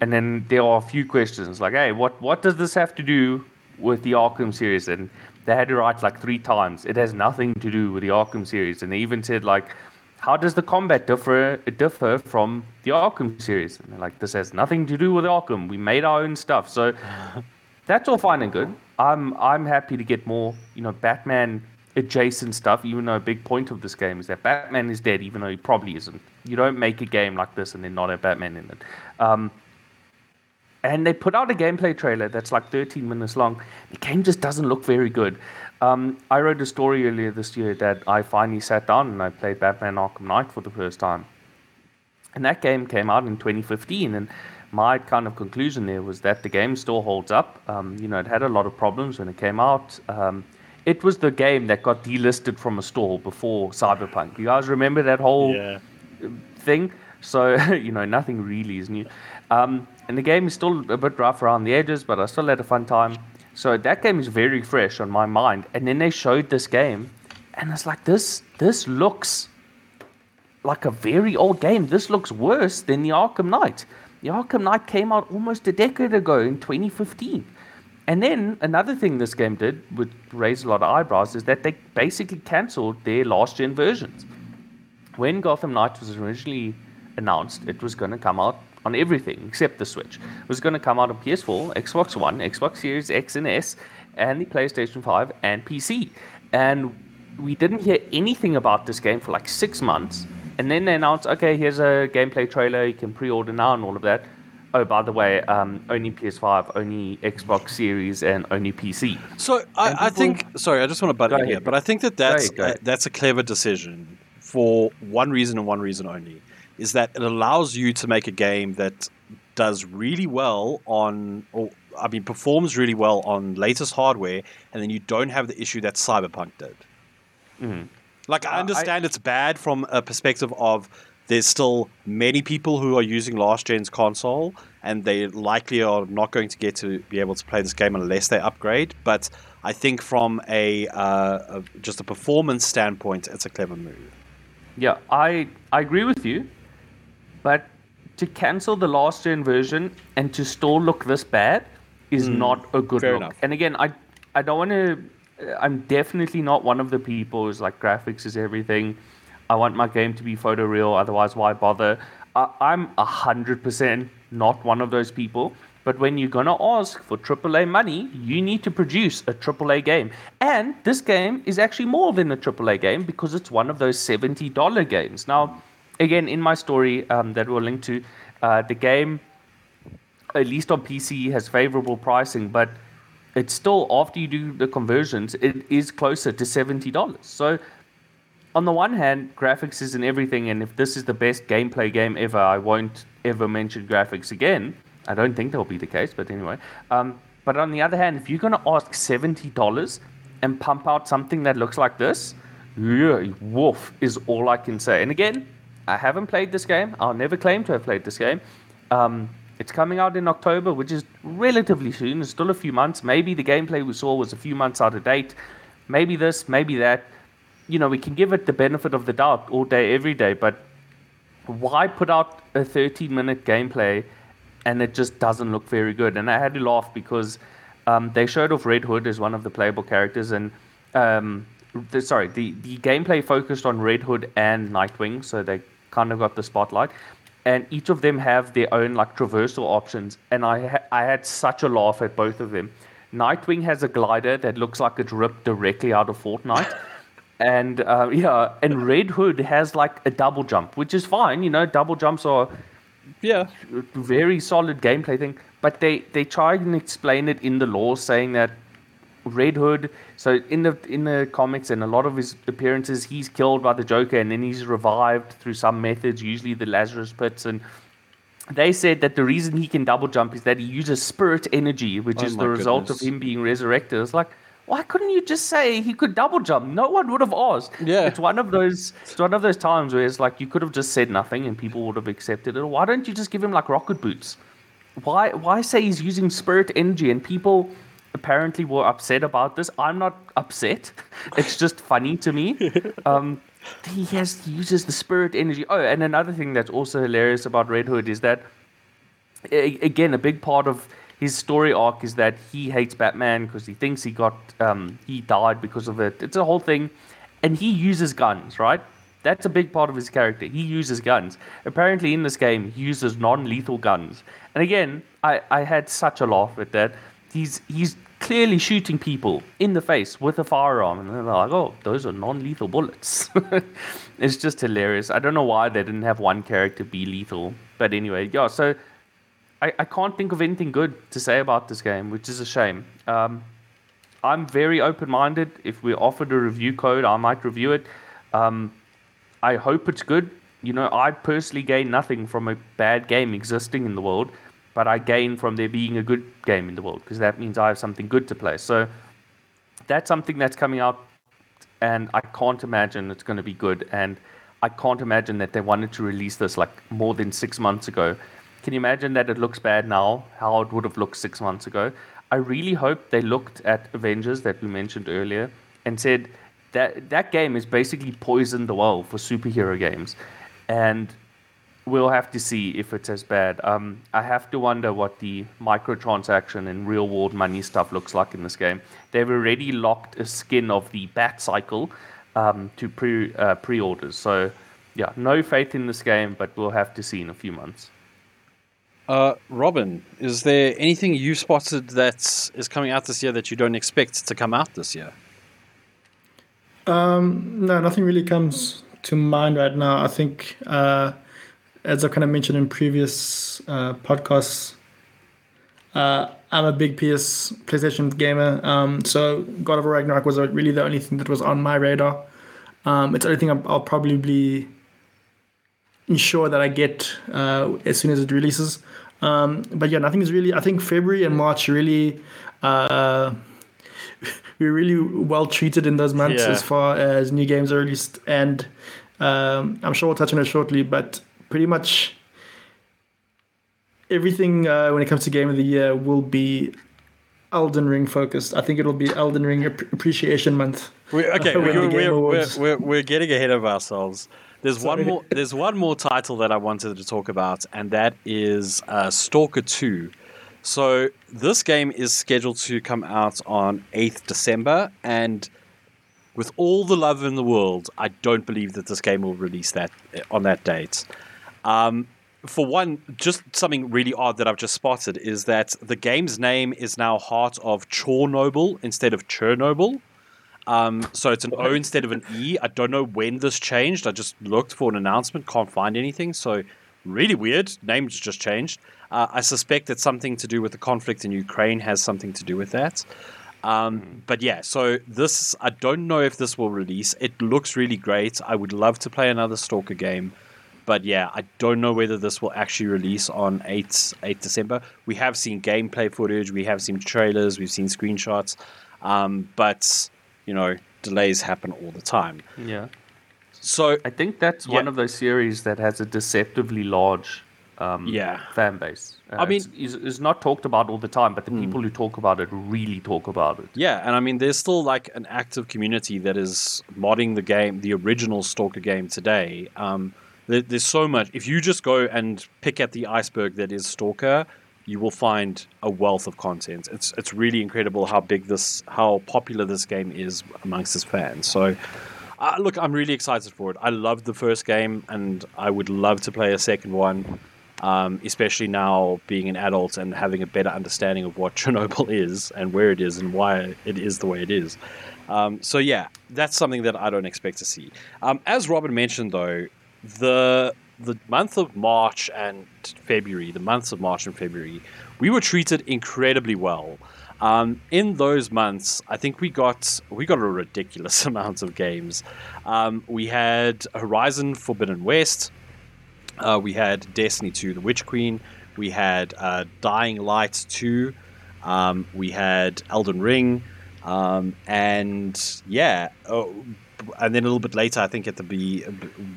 and then there are a few questions like, hey, what, what does this have to do with the Arkham series? And they had to write like three times. It has nothing to do with the Arkham series. And they even said like, how does the combat differ differ from the Arkham series? And they're like, this has nothing to do with Arkham. We made our own stuff. So that's all fine and good. I'm I'm happy to get more, you know, Batman adjacent stuff, even though a big point of this game is that Batman is dead, even though he probably isn't. You don't make a game like this and then not have Batman in it. Um, and they put out a gameplay trailer that's like 13 minutes long. The game just doesn't look very good. Um, I wrote a story earlier this year that I finally sat down and I played Batman Arkham Knight for the first time. And that game came out in 2015, and my kind of conclusion there was that the game still holds up. Um, you know, it had a lot of problems when it came out. Um, it was the game that got delisted from a store before Cyberpunk. You guys remember that whole yeah. thing. So, you know, nothing really is new. Um, and the game is still a bit rough around the edges, but I still had a fun time. So that game is very fresh on my mind. And then they showed this game, and it's like this. This looks like a very old game. This looks worse than the Arkham Knight. The Arkham Knight came out almost a decade ago in 2015. And then another thing this game did, which raised a lot of eyebrows, is that they basically cancelled their last gen versions. When Gotham Knights was originally announced, it was going to come out on everything except the Switch. It was going to come out on PS4, Xbox One, Xbox Series X and S, and the PlayStation 5 and PC. And we didn't hear anything about this game for like six months. And then they announced, okay, here's a gameplay trailer. You can pre-order now and all of that. Oh, by the way, um, only PS5, only Xbox Series, and only PC. So I, I think. Sorry, I just want to butt in ahead. here, but I think that that's ahead, go uh, that's a clever decision for one reason and one reason only, is that it allows you to make a game that does really well on, or I mean, performs really well on latest hardware, and then you don't have the issue that Cyberpunk did. Like Uh, I I- understand it's bad from a perspective of there's still many people who are using last gen's console and they likely are not going to get to be able to play this game unless they upgrade. But I think from a, uh, a just a performance standpoint, it's a clever move. Yeah, I I agree with you, but to cancel the last gen version and to still look this bad is not a good look. enough. And again, I I don't want to. I'm definitely not one of the people who's like graphics is everything. I want my game to be photoreal, otherwise why bother? I, I'm a hundred percent not one of those people. But when you're gonna ask for AAA money, you need to produce a AAA game. And this game is actually more than a AAA game because it's one of those $70 games. Now, again, in my story um, that we'll link to, uh, the game, at least on PC, has favorable pricing, but it's still, after you do the conversions, it is closer to $70. So on the one hand, graphics isn't everything, and if this is the best gameplay game ever, I won't ever mention graphics again. I don't think that'll be the case, but anyway. Um, but on the other hand, if you're going to ask seventy dollars and pump out something that looks like this, yeah, woof is all I can say. And again, I haven't played this game. I'll never claim to have played this game. Um, it's coming out in October, which is relatively soon. It's still a few months. Maybe the gameplay we saw was a few months out of date. Maybe this, maybe that you know, we can give it the benefit of the doubt all day, every day, but why put out a 13 minute gameplay and it just doesn't look very good? And I had to laugh because um, they showed off Red Hood as one of the playable characters, and um, the, sorry, the, the gameplay focused on Red Hood and Nightwing, so they kind of got the spotlight. And each of them have their own like traversal options, and I ha- I had such a laugh at both of them. Nightwing has a glider that looks like it's ripped directly out of Fortnite and uh, yeah, and Red Hood has like a double jump, which is fine. You know, double jumps are yeah very solid gameplay thing. But they they try and explain it in the lore, saying that Red Hood. So in the in the comics and a lot of his appearances, he's killed by the Joker, and then he's revived through some methods, usually the Lazarus pits and. They said that the reason he can double jump is that he uses spirit energy, which Oh is the result goodness. of him being resurrected. It's like, why couldn't you just say he could double jump? No one would have asked. Yeah. It's one of those it's one of those times where it's like you could have just said nothing and people would have accepted it. Why don't you just give him like rocket boots? Why why say he's using spirit energy and people apparently were upset about this. I'm not upset. It's just funny to me. Um he has he uses the spirit energy. Oh, and another thing that's also hilarious about Red Hood is that again, a big part of his story arc is that he hates Batman because he thinks he got um, he died because of it. It's a whole thing, and he uses guns, right? That's a big part of his character. He uses guns. Apparently, in this game, he uses non-lethal guns. And again, I, I had such a laugh at that. He's he's clearly shooting people in the face with a firearm, and they're like, "Oh, those are non-lethal bullets." it's just hilarious. I don't know why they didn't have one character be lethal, but anyway, yeah. So I, I can't think of anything good to say about this game, which is a shame. Um, I'm very open minded. If we're offered a review code, I might review it. Um, I hope it's good. You know, I personally gain nothing from a bad game existing in the world, but I gain from there being a good game in the world because that means I have something good to play. So that's something that's coming out, and I can't imagine it's going to be good. And I can't imagine that they wanted to release this like more than six months ago. Can you imagine that it looks bad now? How it would have looked six months ago? I really hope they looked at Avengers that we mentioned earlier and said that that game is basically poisoned the world for superhero games, and we'll have to see if it's as bad. Um, I have to wonder what the microtransaction and real world money stuff looks like in this game. They've already locked a skin of the Bat Cycle um, to pre uh, pre-orders, so yeah, no faith in this game, but we'll have to see in a few months. Uh, Robin, is there anything you spotted that is coming out this year that you don't expect to come out this year? Um, no, nothing really comes to mind right now. I think, uh, as I kind of mentioned in previous uh, podcasts, uh, I'm a big PS PlayStation gamer. Um, so God of Ragnarok was really the only thing that was on my radar. Um, it's the only thing I'll, probably ensure that I get uh, as soon as it releases. Um, but yeah, nothing is really. I think February and March really. Uh, we're really well treated in those months Yeah. as far as new games are released, and um, I'm sure we'll touch on it shortly. But pretty much everything uh, when it comes to game of the year will be Elden Ring focused. I think it'll be Elden Ring Appreciation Month. We, okay, we're, we're, we're, we're, we're getting ahead of ourselves. There's one more. There's one more title that I wanted to talk about, and that is uh, Stalker Two. So this game is scheduled to come out on 8th December, and with all the love in the world, I don't believe that this game will release that uh, on that date. Um, for one, just something really odd that I've just spotted is that the game's name is now Heart of Chornobyl instead of Chernobyl. Um, so it's an O instead of an E. I don't know when this changed. I just looked for an announcement, can't find anything. So really weird. Name's just changed. Uh, I suspect that something to do with the conflict in Ukraine has something to do with that. Um, But yeah, so this I don't know if this will release. It looks really great. I would love to play another Stalker game, but yeah, I don't know whether this will actually release on 8th, 8th December. We have seen gameplay footage, we have seen trailers, we've seen screenshots, um, but you know delays happen all the time. Yeah. So I think that's Yeah. one of those series that has a deceptively large um, Yeah. fan base. Uh, I mean- it's, it's, not talked about all the time, but the people who talk about it really talk about it. Yeah, and I mean, there's still like an active community that is modding the game, the original Stalker game today. Um, there, there's so much. If you just go and pick at the iceberg that is Stalker, you will find a wealth of content. It's it's really incredible how big this, how popular this game is amongst its fans. So, uh, look, I'm really excited for it. I loved the first game, and I would love to play a second one. Um, especially now being an adult and having a better understanding of what Chernobyl is and where it is and why it is the way it is. Um, so yeah, that's something that I don't expect to see. Um, as Robin mentioned, though, the the month of March and February, the months of March and February, we were treated incredibly well. Um, in those months, I think we got we got a ridiculous amount of games. Um, we had Horizon Forbidden West. Uh, we had Destiny 2, The Witch Queen. We had uh, Dying Light 2. Um, we had Elden Ring. Um, and yeah, oh, and then a little bit later, I think at the be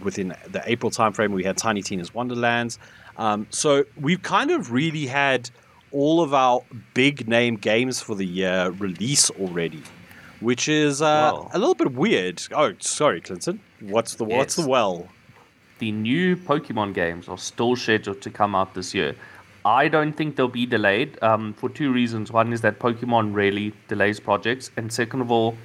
within the April timeframe, we had Tiny Tina's Wonderlands. Um, so we've kind of really had all of our big name games for the year release already, which is uh, Wow. a little bit weird. Oh, sorry, Clinton. What's the what's Yes. the well? the new Pokemon games are still scheduled to come out this year. I don't think they'll be delayed um, for two reasons. One is that Pokemon rarely delays projects, and second of all,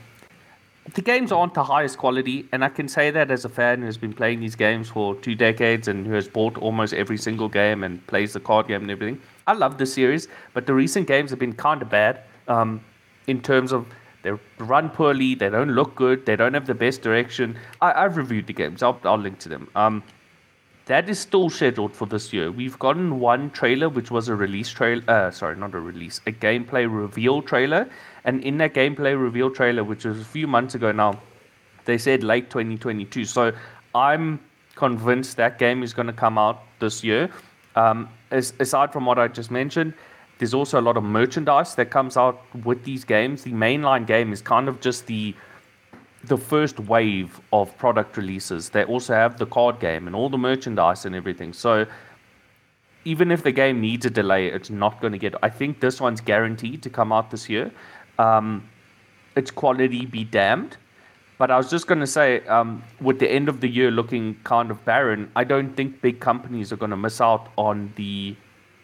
the games aren't the highest quality. And I can say that as a fan who's been playing these games for two decades and who has bought almost every single game and plays the card game and everything. I love the series, but the recent games have been kind of bad um, in terms of they run poorly, they don't look good, they don't have the best direction. I, I've reviewed the games. I'll, I'll link to them. Um, that is still scheduled for this year. We've gotten one trailer, which was a release trailer. Uh, sorry, not a release, a gameplay reveal trailer. And in that gameplay reveal trailer, which was a few months ago now, they said late 2022. So I'm convinced that game is going to come out this year. Um, as, aside from what I just mentioned, there's also a lot of merchandise that comes out with these games. The mainline game is kind of just the the first wave of product releases. They also have the card game and all the merchandise and everything. So even if the game needs a delay, it's not going to get. I think this one's guaranteed to come out this year. Um, its quality be damned. But I was just going to say, um, with the end of the year looking kind of barren, I don't think big companies are going to miss out on the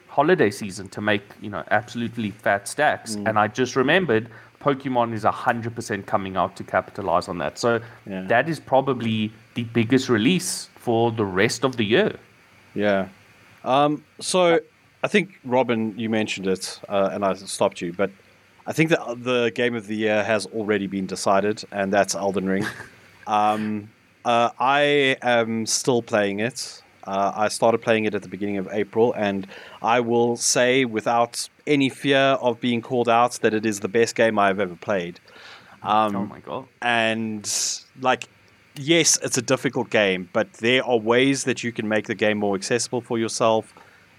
holiday season to make you know absolutely fat stacks. And I just remembered Pokemon is hundred percent coming out to capitalize on that. So Yeah. that is probably the biggest release for the rest of the year. Yeah. Um, so I think Robin, you mentioned it, uh, and I stopped you, but I think that the game of the year has already been decided, and that's Elden Ring. um, uh, I am still playing it. Uh, I started playing it at the beginning of April, and I will say, without any fear of being called out, that it is the best game I've ever played. Um, oh my god! and like yes it's a difficult game but there are ways that you can make the game more accessible for yourself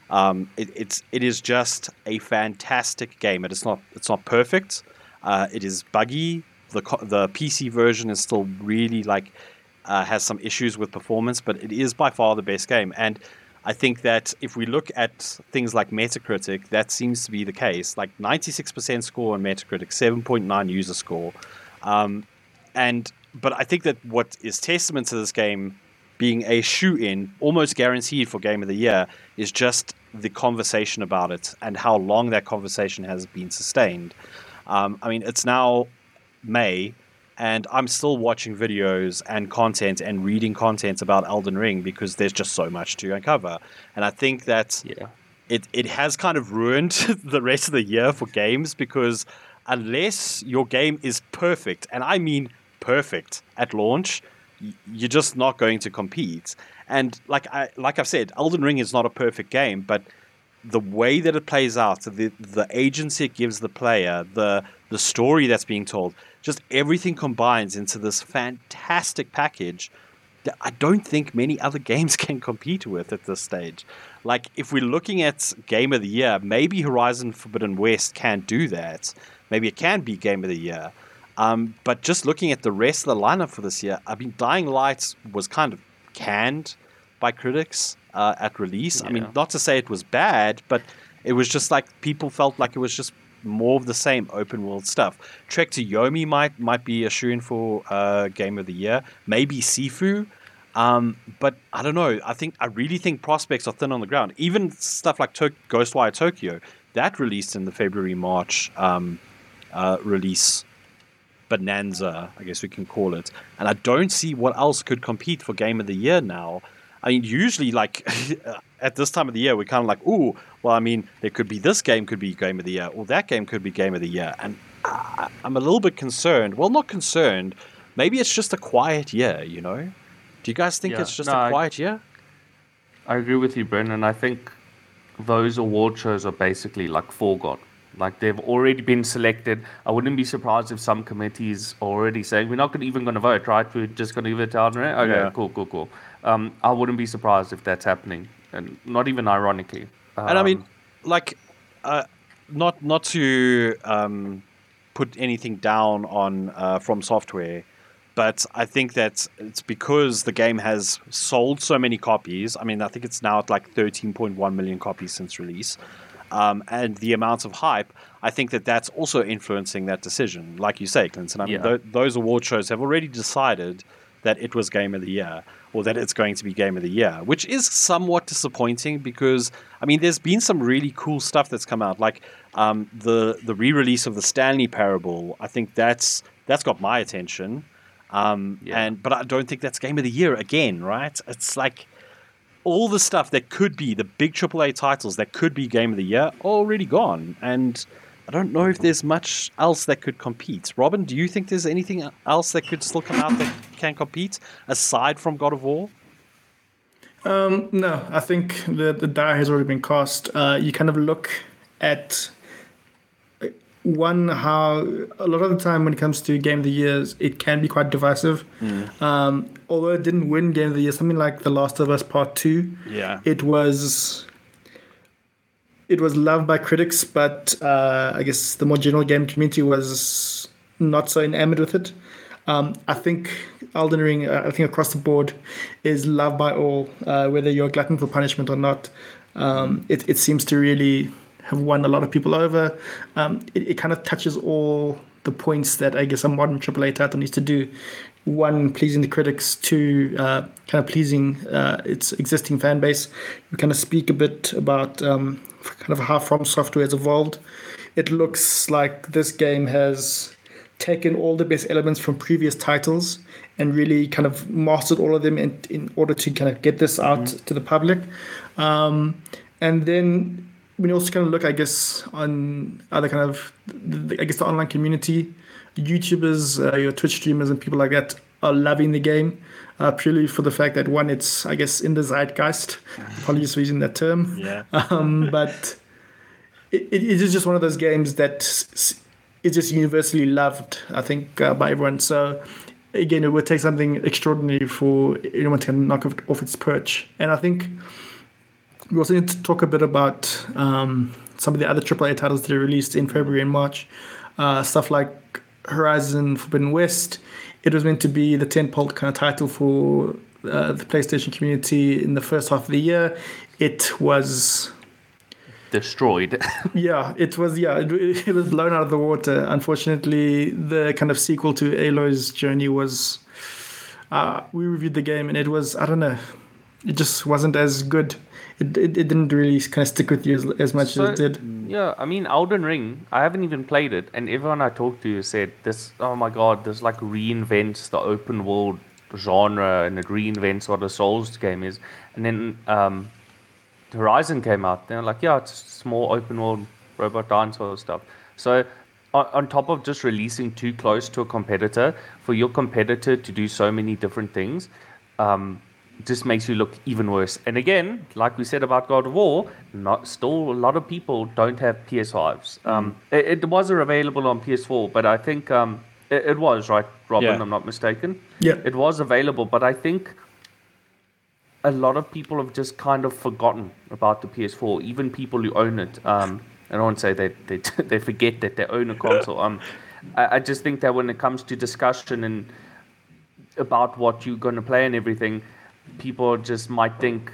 um, it, it's it is just a fantastic game it's not it's not perfect uh, it is buggy the the PC version is still really like uh, has some issues with performance but it is by far the best game and I think that if we look at things like Metacritic, that seems to be the case. Like 96% score on Metacritic, 7.9 user score. Um, and but I think that what is testament to this game being a shoe in, almost guaranteed for game of the year, is just the conversation about it and how long that conversation has been sustained. Um, I mean, it's now May, and I'm still watching videos and content and reading content about Elden Ring because there's just so much to uncover. And I think that Yeah. it it has kind of ruined the rest of the year for games because unless your game is perfect, and I mean perfect at launch, you're just not going to compete. And like I like I've said, Elden Ring is not a perfect game, but the way that it plays out, the the agency it gives the player, the the story that's being told, just everything combines into this fantastic package that I don't think many other games can compete with at this stage. Like, if we're looking at Game of the Year, maybe Horizon Forbidden West can't do that. Maybe it can be Game of the Year. Um, but just looking at the rest of the lineup for this year, I mean, Dying Light was kind of canned by critics uh, at release. Yeah. I mean, not to say it was bad, but it was just like people felt like it was just more of the same open world stuff. Trek to Yomi might might be a shoe in for uh, game of the year. Maybe Sifu. Um, but I don't know. I think I really think prospects are thin on the ground. Even stuff like to- Ghostwire Tokyo that released in the February March um, uh, release bonanza, I guess we can call it. And I don't see what else could compete for Game of the Year now. I mean, usually, like at this time of the year, we're kind of like, ooh, well, I mean, there could be this game could be Game of the Year, or that game could be Game of the Year. And I, I'm a little bit concerned. Well, not concerned. Maybe it's just a quiet year, you know? Do you guys think yeah, it's just no, a quiet I, year? I agree with you, Brendyn. I think those award shows are basically like foregone. Like they've already been selected. I wouldn't be surprised if some committees are already saying we're not gonna, even going to vote, right? We're just going to give it to Ring. Okay, yeah. cool, cool, cool. Um, I wouldn't be surprised if that's happening, and not even ironically. Um, and I mean, um, like, uh, not not to um, put anything down on uh, From Software, but I think that it's because the game has sold so many copies. I mean, I think it's now at like 13.1 million copies since release um, and the amounts of hype, I think that that's also influencing that decision. Like you say, Clinton, I mean, th- those award shows have already decided that it was Game of the Year or that it's going to be Game of the Year, which is somewhat disappointing because I mean, there's been some really cool stuff that's come out, like um, the the re-release of the Stanley Parable. I think that's that's got my attention, um, yeah. and but I don't think that's Game of the Year again, right? It's like all the stuff that could be the big AAA titles that could be Game of the Year already gone. And I don't know if there's much else that could compete. Robin, do you think there's anything else that could still come out that can compete aside from God of War? Um, no, I think the the die has already been cast. Uh, you kind of look at one how a lot of the time when it comes to game of the years it can be quite divisive. Mm. um, although it didn't win game of the year something like the last of us part 2 yeah. it was it was loved by critics but uh, i guess the more general game community was not so enamored with it. Um, i think elden ring uh, i think across the board is loved by all uh, whether you're a glutton for punishment or not. Um, it, it seems to really have won a lot of people over. Um, it, it kind of touches all the points that I guess a modern AAA title needs to do. One, pleasing the critics. Two, uh, kind of pleasing uh, its existing fan base. We kind of speak a bit about um, kind of how From Software has evolved. It looks like this game has taken all the best elements from previous titles and really kind of mastered all of them in, in order to kind of get this out mm-hmm. to the public. Um, and then when you also kind of look, I guess, on other kind of, I guess, the online community, YouTubers, uh, your Twitch streamers, and people like that are loving the game uh, purely for the fact that one, it's I guess in the zeitgeist. Apologies for using that term. Yeah. Um, but it, it is just one of those games that is just universally loved. I think uh, by everyone. So again, it would take something extraordinary for anyone to knock it off its perch. And I think we also need to talk a bit about um, some of the other AAA titles that are released in February and March. Uh, stuff like Horizon Forbidden West. It was meant to be the tentpole kind of title for uh, the PlayStation community in the first half of the year. It was destroyed. yeah, it was. Yeah, it, it, was blown out of the water. Unfortunately, the kind of sequel to Aloy's journey was. Uh, we reviewed the game and it was. I don't know. It just wasn't as good it, it, it didn't really kind of stick with you as, as much so, as it did. Yeah, I mean, Elden Ring, I haven't even played it, and everyone I talked to said this. Oh my god, this like reinvents the open world genre, and it reinvents what a Souls game is. And then um, Horizon came out, they're like, yeah, it's small open world robot dinosaur stuff. So on, on top of just releasing too close to a competitor, for your competitor to do so many different things. Um, just makes you look even worse. And again, like we said about God of War, not still a lot of people don't have PS5s. Um, it, it was available on PS4, but I think um, it, it was right, Robin. Yeah. I'm not mistaken. Yeah. it was available, but I think a lot of people have just kind of forgotten about the PS4. Even people who own it. Um, I don't want to say they they they forget that they own a console. Um, I, I just think that when it comes to discussion and about what you're going to play and everything, people just might think,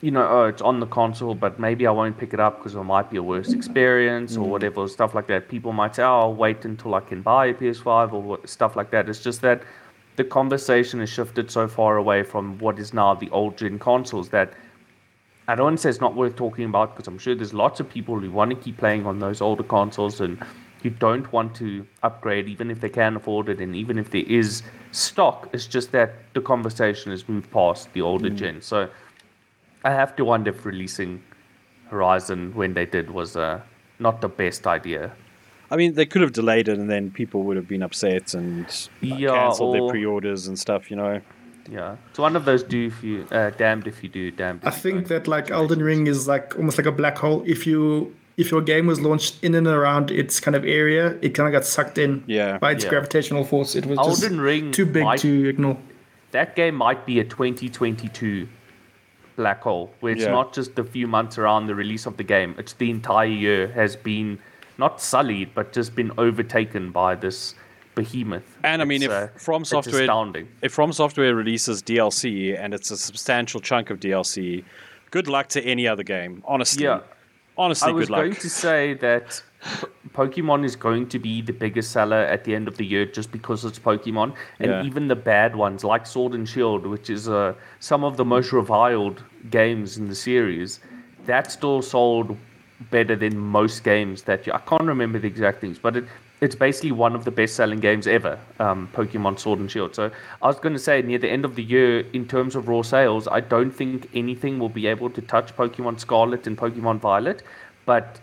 you know, oh, it's on the console, but maybe I won't pick it up because it might be a worse experience or mm. whatever, stuff like that. People might say, oh, I'll wait until I can buy a PS5 or what, stuff like that. It's just that the conversation has shifted so far away from what is now the old gen consoles that I don't want to say it's not worth talking about because I'm sure there's lots of people who want to keep playing on those older consoles and who don't want to upgrade even if they can afford it and even if there is stock. It's just that the conversation has moved past the older gen. So I have to wonder if releasing Horizon when they did was uh, not the best idea. I mean, they could have delayed it, and then people would have been upset and Yeah, cancelled their pre-orders and stuff. You know. Yeah, it's one of those do if you uh, damned if you do, damned. If I you think don't. that like Elden Ring is like almost like a black hole. If you if your game was launched in and around its kind of area, it kind of got sucked in Yeah. by its Yeah. gravitational force. It was just Ring too big might- to ignore. that game might be a 2022 black hole where it's Yeah. not just a few months around the release of the game it's the entire year has been not sullied but just been overtaken by this behemoth And I mean, It's, if uh, From it's Software astounding if From Software releases DLC and it's a substantial chunk of DLC, good luck to any other game. Honestly, Yeah. Honestly, I was going to say that Pokemon is going to be the biggest seller at the end of the year just because it's Pokemon, and Yeah. even the bad ones like Sword and Shield, which is uh, some of the most reviled games in the series, that still sold better than most games that you. I can't remember the exact things, but it. It's basically one of the best-selling games ever, um, Pokemon Sword and Shield. So I was going to say, near the end of the year, in terms of raw sales, I don't think anything will be able to touch Pokemon Scarlet and Pokemon Violet, but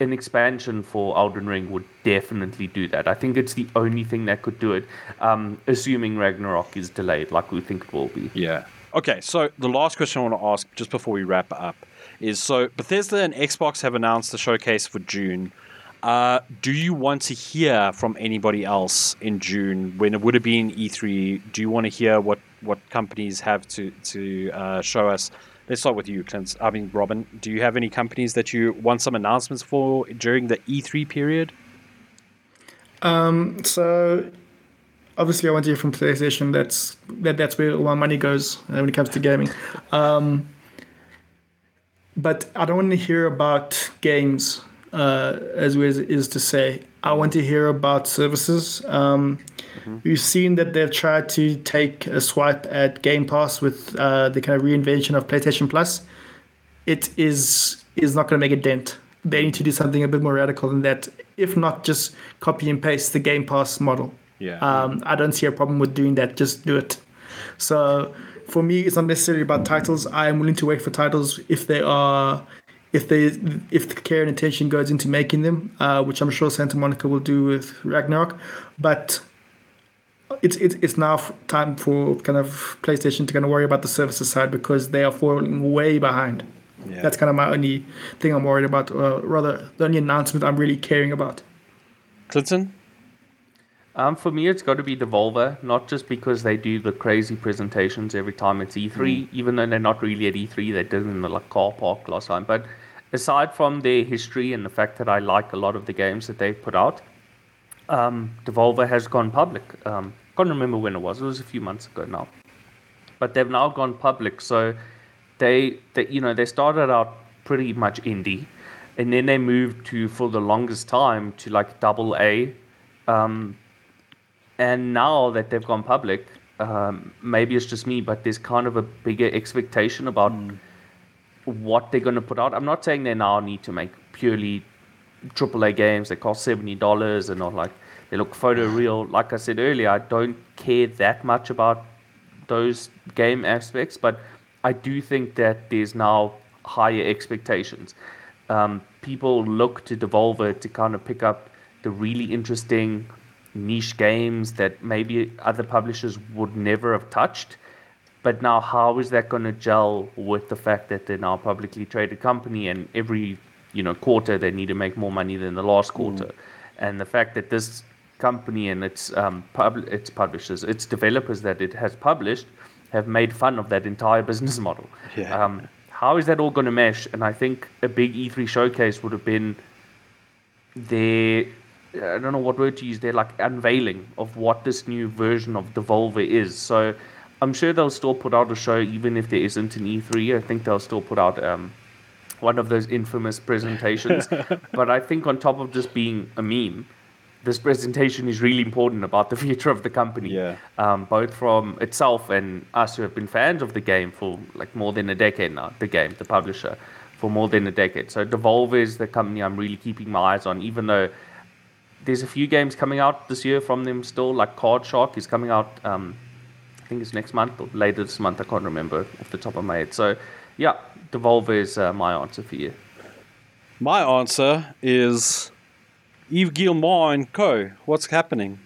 an expansion for Elden Ring would definitely do that. I think it's the only thing that could do it, um, assuming Ragnarok is delayed, like we think it will be. Yeah. Okay, so the last question I want to ask just before we wrap up is so Bethesda and Xbox have announced the showcase for June. Uh, do you want to hear from anybody else in June when it would have been E3? Do you want to hear what, what companies have to to uh, show us? Let's start with you, Clint. I mean, Robin. Do you have any companies that you want some announcements for during the E3 period? So obviously, I want to hear from PlayStation. That's that, that's where all my money goes when it comes to gaming. Um, but I don't want to hear about games, uh, as as is to say. I want to hear about services. Um, We've seen that they've tried to take a swipe at Game Pass with uh, the kind of reinvention of PlayStation Plus. It is is not going to make a dent. They need to do something a bit more radical than that. If not, just copy and paste the Game Pass model. Yeah. Um, I don't see a problem with doing that. Just do it. So for me, it's not necessarily about titles. I am willing to wait for titles if they are, if they, if the care and attention goes into making them, uh, which I'm sure Santa Monica will do with Ragnarok. But it's it's it's now time for kind of PlayStation to kind of worry about the services side because they are falling way behind. Yeah. That's kind of my only thing I'm worried about. Uh, rather, the only announcement I'm really caring about. Clinton? Um, for me, it's got to be Devolver, not just because they do the crazy presentations every time it's E3, even though they're not really at E3, they did it in the like, car park last time. But aside from their history and the fact that I like a lot of the games that they've put out, um, Devolver has gone public. Um, can't remember when it was. It was a few months ago now. But they've now gone public. So they, they you know, they started out pretty much indie, and then they moved to for the longest time to like double A. Um, and now that they've gone public, um, maybe it's just me, but there's kind of a bigger expectation about what they're going to put out. I'm not saying they now need to make purely AAA games that cost seventy dollars and not like they look photoreal. Like I said earlier, I don't care that much about those game aspects, but I do think that there's now higher expectations. Um, people look to Devolver to kind of pick up the really interesting niche games that maybe other publishers would never have touched. But now, how is that going to gel with the fact that they're now a publicly traded company and every you know quarter they need to make more money than the last quarter, and the fact that this company and its um, pub- its publishers, its developers that it has published, have made fun of that entire business model. Yeah. Um, how is that all going to mesh? And I think a big E3 showcase would have been their I don't know what word to use. Their like unveiling of what this new version of Devolver is. So I'm sure they'll still put out a show even if there isn't an E3. I think they'll still put out um, one of those infamous presentations. but I think on top of just being a meme, this presentation is really important about the future of the company. Yeah. Um, both from itself and us who have been fans of the game for like more than a decade now. The game, the publisher, for more than a decade. So Devolver is the company I'm really keeping my eyes on, even though there's a few games coming out this year from them still. Like Card Shark is coming out. Um, I think it's next month or later this month. I can't remember off the top of my head. So, yeah, Devolver is uh, my answer for you. My answer is Yves Guillemot and Co. What's happening?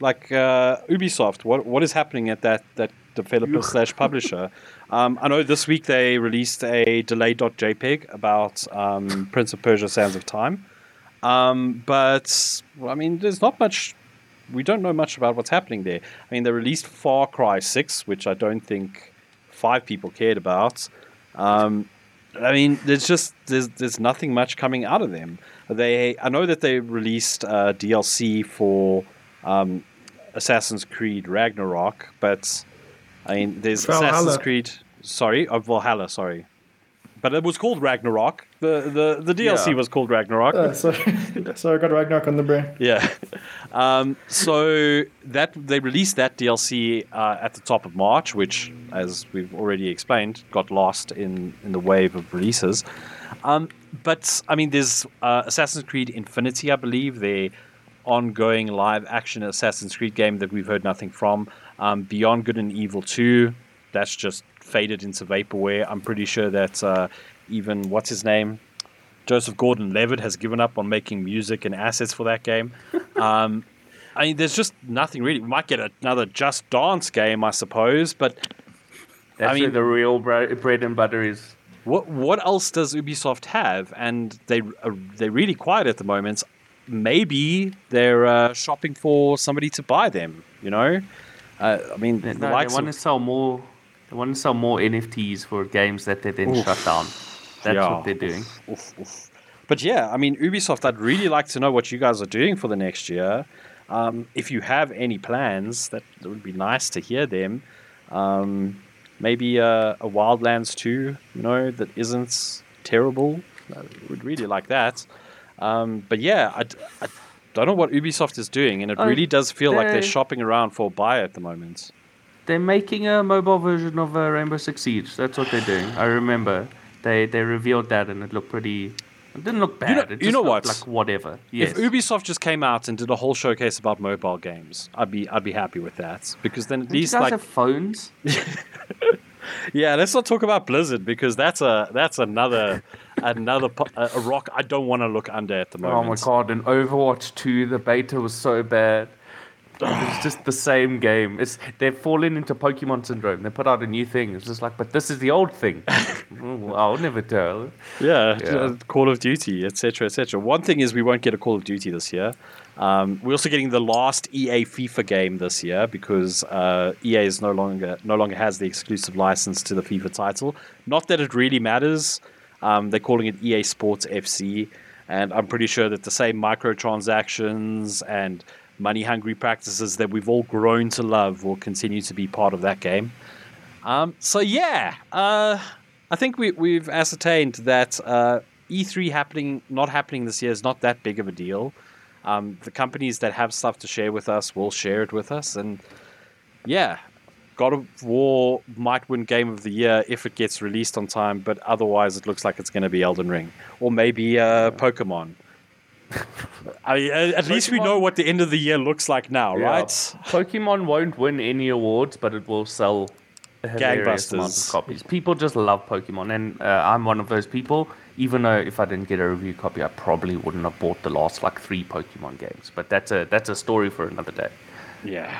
Like uh, Ubisoft, what what is happening at that that developer slash publisher? Um, I know this week they released a delay.jpg about um, Prince of Persia: Sands of Time, um, but I mean, there's not much. We don't know much about what's happening there. I mean, they released Far Cry Six, which I don't think five people cared about. Um, I mean, there's just there's there's nothing much coming out of them. They I know that they released uh, DLC for um, Assassin's Creed Ragnarok, but I mean, there's Valhalla. Assassin's Creed. Sorry, of Valhalla. Sorry, but it was called Ragnarok. The the the DLC Yeah. was called Ragnarok. Uh, so, so I got Ragnarok on the brain. Yeah. Um, so that they released that DLC uh, at the top of March, which, as we've already explained, got lost in in the wave of releases. Um, but I mean, there's uh, Assassin's Creed Infinity, I believe, the ongoing live action Assassin's Creed game that we've heard nothing from. Um, Beyond Good and Evil 2, that's just faded into vaporware. I'm pretty sure that uh, even what's his name, Joseph Gordon-Levitt has given up on making music and assets for that game. Um, I mean, there's just nothing really. We might get another Just Dance game, I suppose, but That's I mean- the real bread and butter is. what what else does Ubisoft have? And they are they're really quiet at the moment. Maybe they're uh, shopping for somebody to buy them. You know, uh, I mean, They, the no, they likes want to sell more. They want to sell more NFTs for games that they then Oof. shut down. That's Yeah. what they're doing. Oof, oof. But yeah, I mean, Ubisoft. I'd really like to know what you guys are doing for the next year. Um, if you have any plans, that, that would be nice to hear them. Um, maybe uh, a Wildlands 2, you know, that isn't terrible. I would really like that. Um, but yeah, I don't know what Ubisoft is doing, and it Oh, really does feel like they're shopping around for a buy at the moment. They're making a mobile version of uh, Rainbow Six Siege. That's what they're doing. I remember they they revealed that, and it looked pretty. It didn't look bad. know- it you know what? Like whatever. Yes. If Ubisoft just came out and did a whole showcase about mobile games, I'd be I'd be happy with that because then at you guys like have phones? Yeah, let's not talk about Blizzard because that's a that's another another a a rock I don't want to look under at the moment. Oh my god! In Overwatch 2, the beta was so bad. It's just the same game. It's they've fallen into Pokemon syndrome. They put out a new thing. It's just like, but this is the old thing. I'll never tell. Yeah, Yeah. uh, Call of Duty, etc., etc. One thing is we won't get a Call of Duty this year. Um, we're also getting the last EA FIFA game this year because uh, EA is no longer no longer has the exclusive license to the FIFA title. Not that it really matters. Um, they're calling it EA Sports FC, and I'm pretty sure that the same microtransactions and money hungry practices that we've all grown to love will continue to be part of that game. Um, so yeah, uh, I think we, we've ascertained that uh, E3 happening, not happening this year, is not that big of a deal. Um, the companies that have stuff to share with us will share it with us, and yeah, God of War might win Game of the Year if it gets released on time, but otherwise it looks like it's going to be Elden Ring or maybe uh, Pokemon. I mean, at least we know what the end of the year looks like now, Yeah. right? Pokemon won't win any awards, but it will sell a hilarious amount Gangbusters. of copies. People just love Pokemon, and uh, I'm one of those people. Even though if I didn't get a review copy, I probably wouldn't have bought the last like three Pokemon games. But that's a that's a story for another day. Yeah.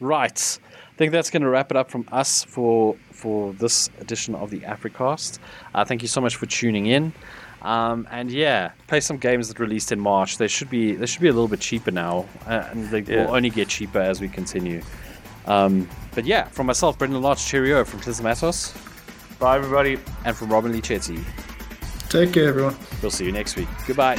Right. I think that's going to wrap it up from us for for this edition of the Africast. Uh, thank you so much for tuning in. Um, and yeah, play some games that released in March. They should be they should be a little bit cheaper now, uh, and they Yeah. will only get cheaper as we continue. Um, but yeah, from myself, Brendyn Lotz, cheerio. From Kliz Bye, everybody. and from Robin-Leigh Chetty. Take care, everyone. We'll see you next week. Goodbye.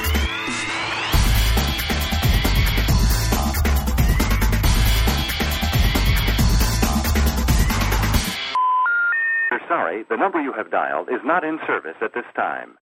Sorry, the number you have dialed is not in service at this time.